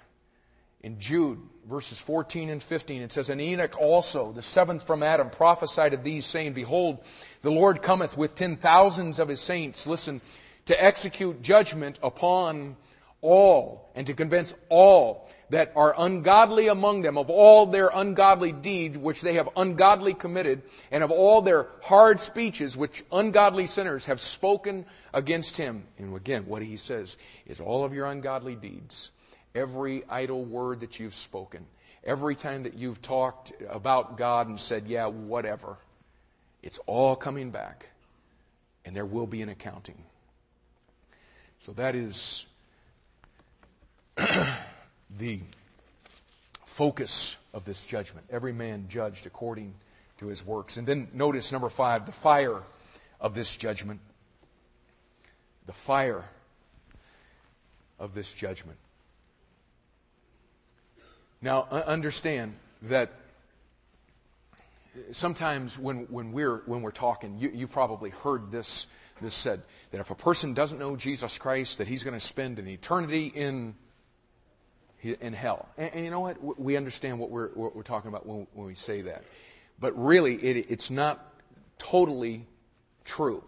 In Jude, verses 14 and 15, it says, And Enoch also, the seventh from Adam, prophesied of these, saying, Behold, the Lord cometh with ten thousands of his saints, listen, to execute judgment upon all, and to convince all that are ungodly among them of all their ungodly deeds which they have ungodly committed, and of all their hard speeches which ungodly sinners have spoken against him. And again, what he says is all of your ungodly deeds, every idle word that you've spoken, every time that you've talked about God and said, yeah, whatever, it's all coming back, and there will be an accounting. So that is the focus of this judgment. Every man judged according to his works. And then notice number five, the fire of this judgment. The fire of this judgment. Now, understand that sometimes when, when, we're, when we're talking, you, you probably heard this, this said that if a person doesn't know Jesus Christ, that he's going to spend an eternity in in hell. And, and, you know what? We understand what we're, what we're talking about when, when we say that. But really, it, it's not totally true.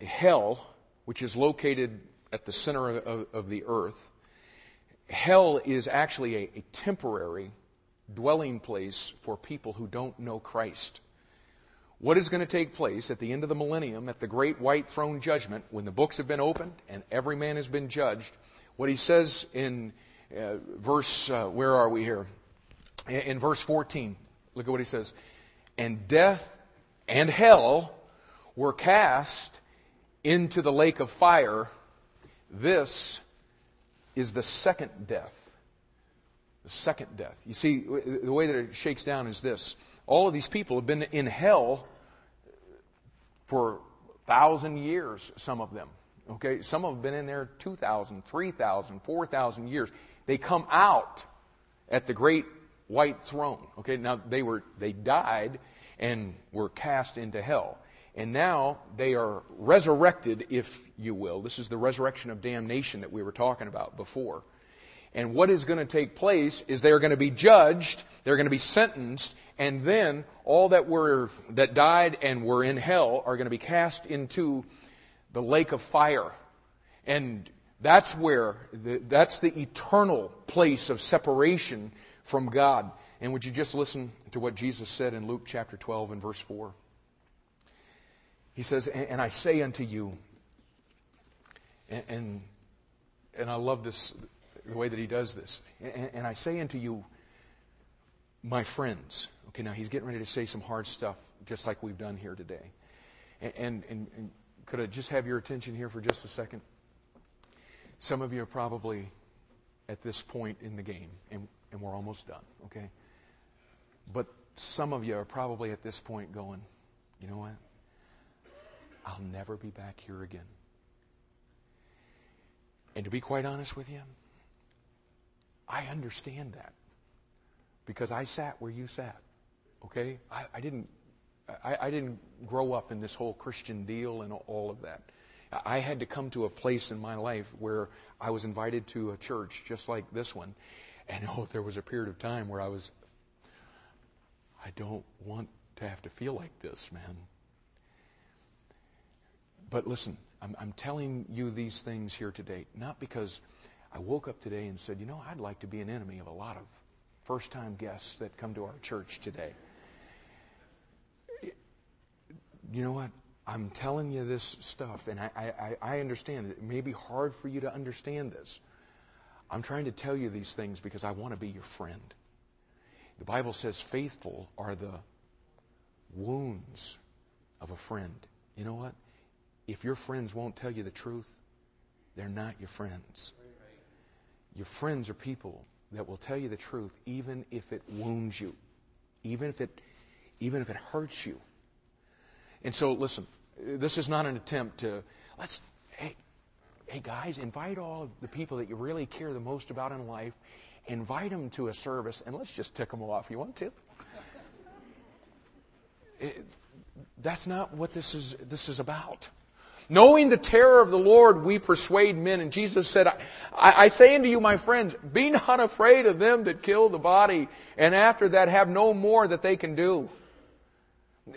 Hell, which is located at the center of, of, of the earth, hell is actually a, a temporary dwelling place for people who don't know Christ. What is going to take place at the end of the millennium, at the great white throne judgment, when the books have been opened and every man has been judged? What he says in uh, verse, uh, where are we here? In, in verse 14, look at what he says. And death and hell were cast into the lake of fire. This is the second death. The second death. You see, the way that it shakes down is this. All of these people have been in hell for a thousand years, some of them. Okay, some have been in there 2,000, 3,000, 4,000 years. They come out at the great white throne. Okay, now they were they died and were cast into hell. And now they are resurrected, if you will. This is the resurrection of damnation that we were talking about before. And what is going to take place is they're going to be judged, they're going to be sentenced, and then all that were that died and were in hell are going to be cast into the lake of fire. And that's where, the, that's the eternal place of separation from God. And would you just listen to what Jesus said in Luke chapter 12 and verse 4? He says, And I say unto you, and, and, and I love this, the way that he does this, and, and I say unto you, my friends. Okay, now he's getting ready to say some hard stuff, just like we've done here today. And, and, and, could I just have your attention here for just a second? Some of you are probably at this point in the game, and, and we're almost done, okay? But some of you are probably at this point going, you know what? I'll never be back here again. And to be quite honest with you, I understand that because I sat where you sat. Okay? I, I didn't I, I, didn't grow up in this whole Christian deal and all of that. I had to come to a place in my life where I was invited to a church just like this one. And oh, there was a period of time where I was, I don't want to have to feel like this, man. But listen, I'm, I'm telling you these things here today, not because I woke up today and said, you know, I'd like to be an enemy of a lot of first time guests that come to our church today. You know what? I'm telling you this stuff, and I, I, I understand it. It may be hard for you to understand this. I'm trying to tell you these things because I want to be your friend. The Bible says faithful are the wounds of a friend. You know what? If your friends won't tell you the truth, they're not your friends. Your friends are people that will tell you the truth even if it wounds you, even if it, even if it hurts you. And so, listen, this is not an attempt to, let's, hey, hey guys, invite all the people that you really care the most about in life, invite them to a service, and let's just tick them off. You want to? It, that's not what this is, this is about. Knowing the terror of the Lord, we persuade men. And Jesus said, I, I, say unto you, my friends, be not afraid of them that kill the body, and after that have no more that they can do.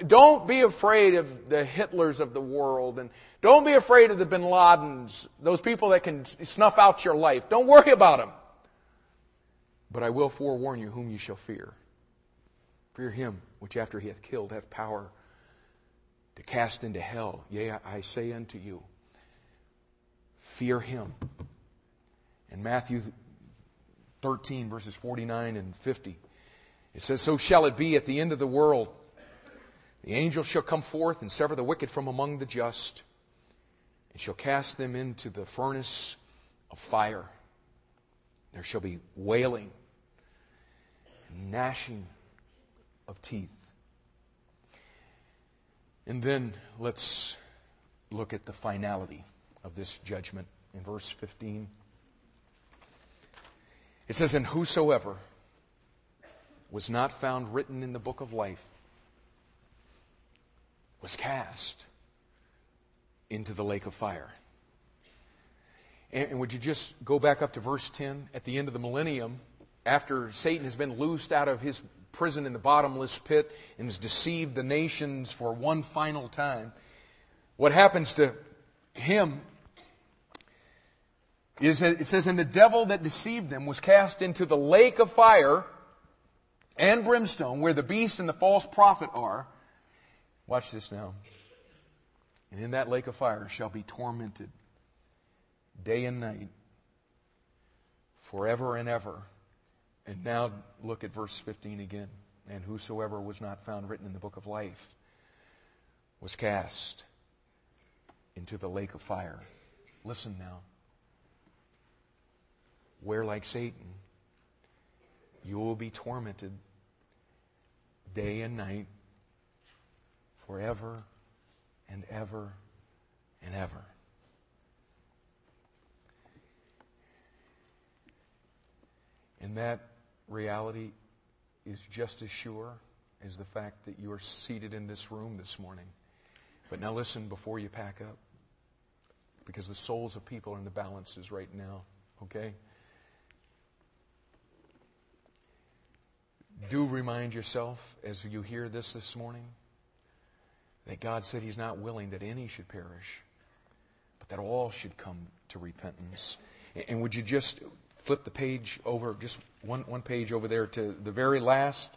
Don't be afraid of the Hitlers of the world, and don't be afraid of the bin Ladens, those people that can snuff out your life. Don't worry about them. But I will forewarn you whom you shall fear. Fear him which after he hath killed hath power to cast into hell. Yea, I say unto you, fear him. In Matthew 13, verses 49 and 50, it says, So shall it be at the end of the world. The angel shall come forth and sever the wicked from among the just, and shall cast them into the furnace of fire. There shall be wailing, gnashing of teeth. And then let's look at the finality of this judgment in verse 15. It says, And whosoever was not found written in the book of life was cast into the lake of fire. And, would you just go back up to verse 10? At the end of the millennium, after Satan has been loosed out of his prison in the bottomless pit and has deceived the nations for one final time. What happens to him is that it says, And the devil that deceived them was cast into the lake of fire and brimstone, where the beast and the false prophet are. Watch this now. And in that lake of fire shall be tormented day and night, forever and ever. And now look at verse 15 again. And whosoever was not found written in the book of life was cast into the lake of fire. Listen now. Where, like Satan, you will be tormented day and night forever and ever and ever. And that reality is just as sure as the fact that you are seated in this room this morning. But now listen before you pack up, because the souls of people are in the balances right now, okay? Do remind yourself as you hear this this morning that God said He's not willing that any should perish, but that all should come to repentance. And would you just flip the page over, just one, one page over there to the very last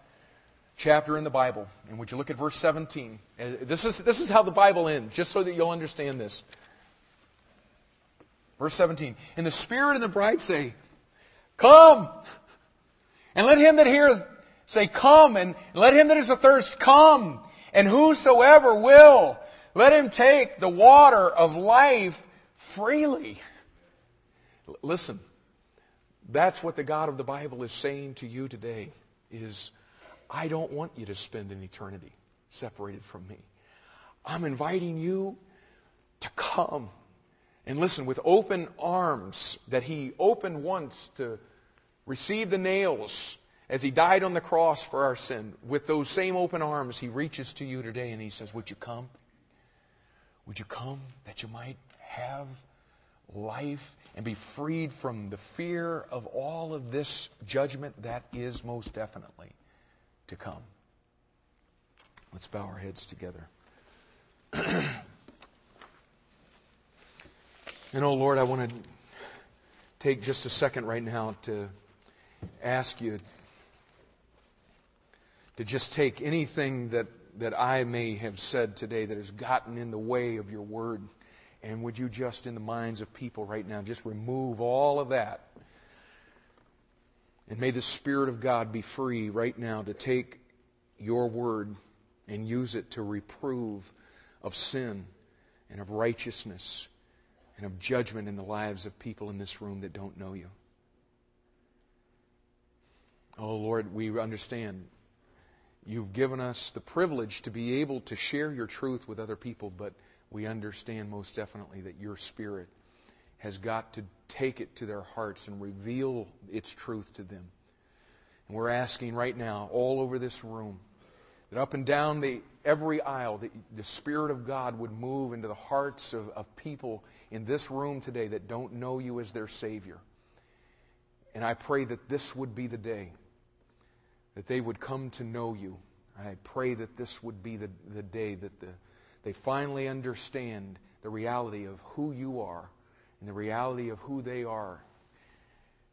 chapter in the Bible. And would you look at verse 17? Uh, this is, this is how the Bible ends, just so that you'll understand this. Verse 17. And the Spirit and the bride say, Come! And let him that heareth say, Come! And let him that is athirst come! And whosoever will, let him take the water of life freely. L- listen, that's what the God of the Bible is saying to you today is I don't want you to spend an eternity separated from me. I'm inviting you to come and listen with open arms that he opened once to receive the nails as he died on the cross for our sin. With those same open arms, he reaches to you today and he says, Would you come? Would you come that you might have life and be freed from the fear of all of this judgment that is most definitely to come. Let's bow our heads together. and oh Lord, I want to take just a second right now to ask you to just take anything that, that I may have said today that has gotten in the way of your word and would you just, in the minds of people right now, just remove all of that And may the Spirit of God be free right now to take your word and use it to reprove of sin and of righteousness and of judgment in the lives of people in this room that don't know you. Oh, Lord, we understand you've given us the privilege to be able to share your truth with other people, but we understand most definitely that your Spirit has got to take it to their hearts and reveal its truth to them. And we're asking right now, all over this room, that up and down the, every aisle, that the Spirit of God would move into the hearts of, of people in this room today that don't know you as their Savior. And I pray that this would be the day that they would come to know you. I pray that this would be the, the day that the, they finally understand the reality of who you are and the reality of who they are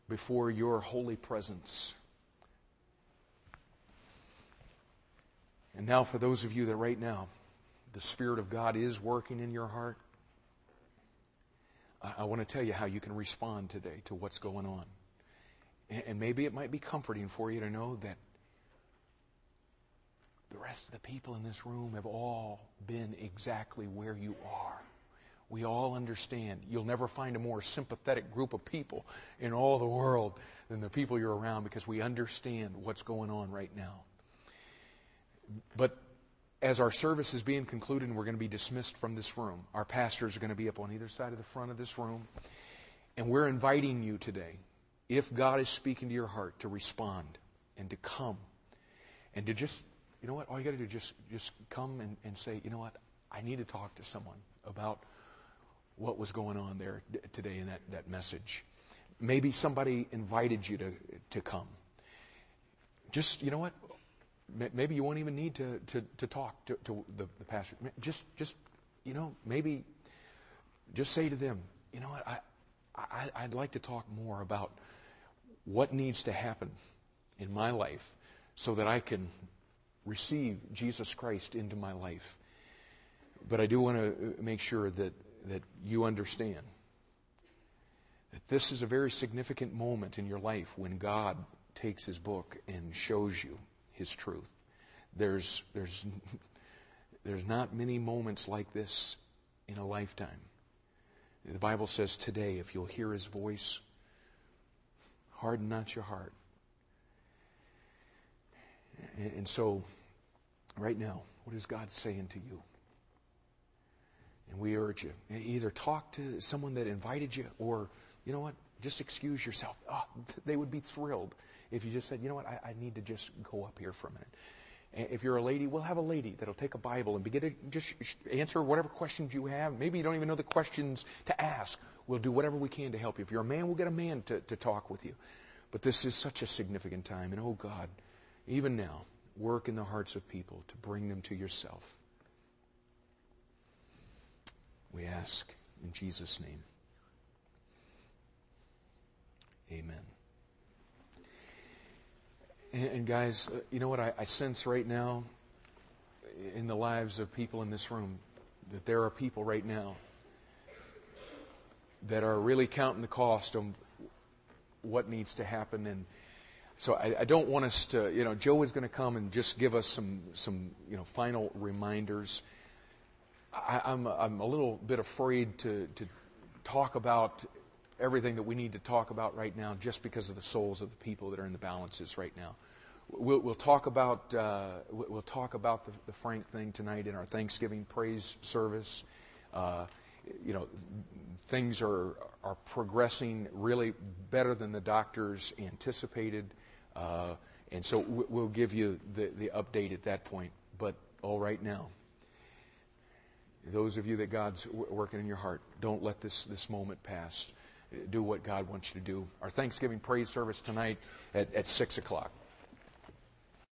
before your holy presence. And now, for those of you that right now, the Spirit of God is working in your heart, I, I want to tell you how you can respond today to what's going on. And, and maybe it might be comforting for you to know that the rest of the people in this room have all been exactly where you are. We all understand. You'll never find a more sympathetic group of people in all the world than the people you're around because we understand what's going on right now. But as our service is being concluded and we're going to be dismissed from this room, our pastors are going to be up on either side of the front of this room. And we're inviting you today, if God is speaking to your heart, to respond and to come and to just, you know what, all you got to do is just, just come and, and say, you know what, I need to talk to someone about what was going on there today in that, that message. Maybe somebody invited you to, to come. Just, you know what? Maybe you won't even need to, to, to talk to, to the, the pastor. Just, just, you know, maybe just say to them, you know what? I, I, I'd like to talk more about what needs to happen in my life so that I can receive Jesus Christ into my life. But I do want to make sure that that you understand that this is a very significant moment in your life when God takes his book and shows you his truth. There's, there's, there's not many moments like this in a lifetime. The Bible says today, if you'll hear his voice, harden not your heart. And, so, right now, what is God saying to you? And we urge you either talk to someone that invited you or, you know what, just excuse yourself. Oh, they would be thrilled if you just said, you know what, I, I need to just go up here for a minute. If you're a lady, we'll have a lady that'll take a Bible and begin to just answer whatever questions you have. Maybe you don't even know the questions to ask. We'll do whatever we can to help you. If you're a man, we'll get a man to, to talk with you. But this is such a significant time. And oh God, even now, work in the hearts of people to bring them to yourself. We ask in Jesus' name. Amen. And, and guys, uh, you know what I, I sense right now in the lives of people in this room? That there are people right now that are really counting the cost of what needs to happen. And so I, I don't want us to, you know, Joe is going to come and just give us some, some you know, final reminders. I, am I'm, I'm a little bit afraid to, to talk about everything that we need to talk about right now just because of the souls of the people that are in the balances right now. We'll, we'll talk about uh, we'll talk about the, the, Frank thing tonight in our Thanksgiving praise service. Uh, you know, things are are progressing really better than the doctors anticipated, uh, and so we'll give you the, the update at that point. But all right now, those of you that God's working in your heart, don't let this, this moment pass. Do what God wants you to do. Our Thanksgiving praise service tonight at, at 6 o'clock.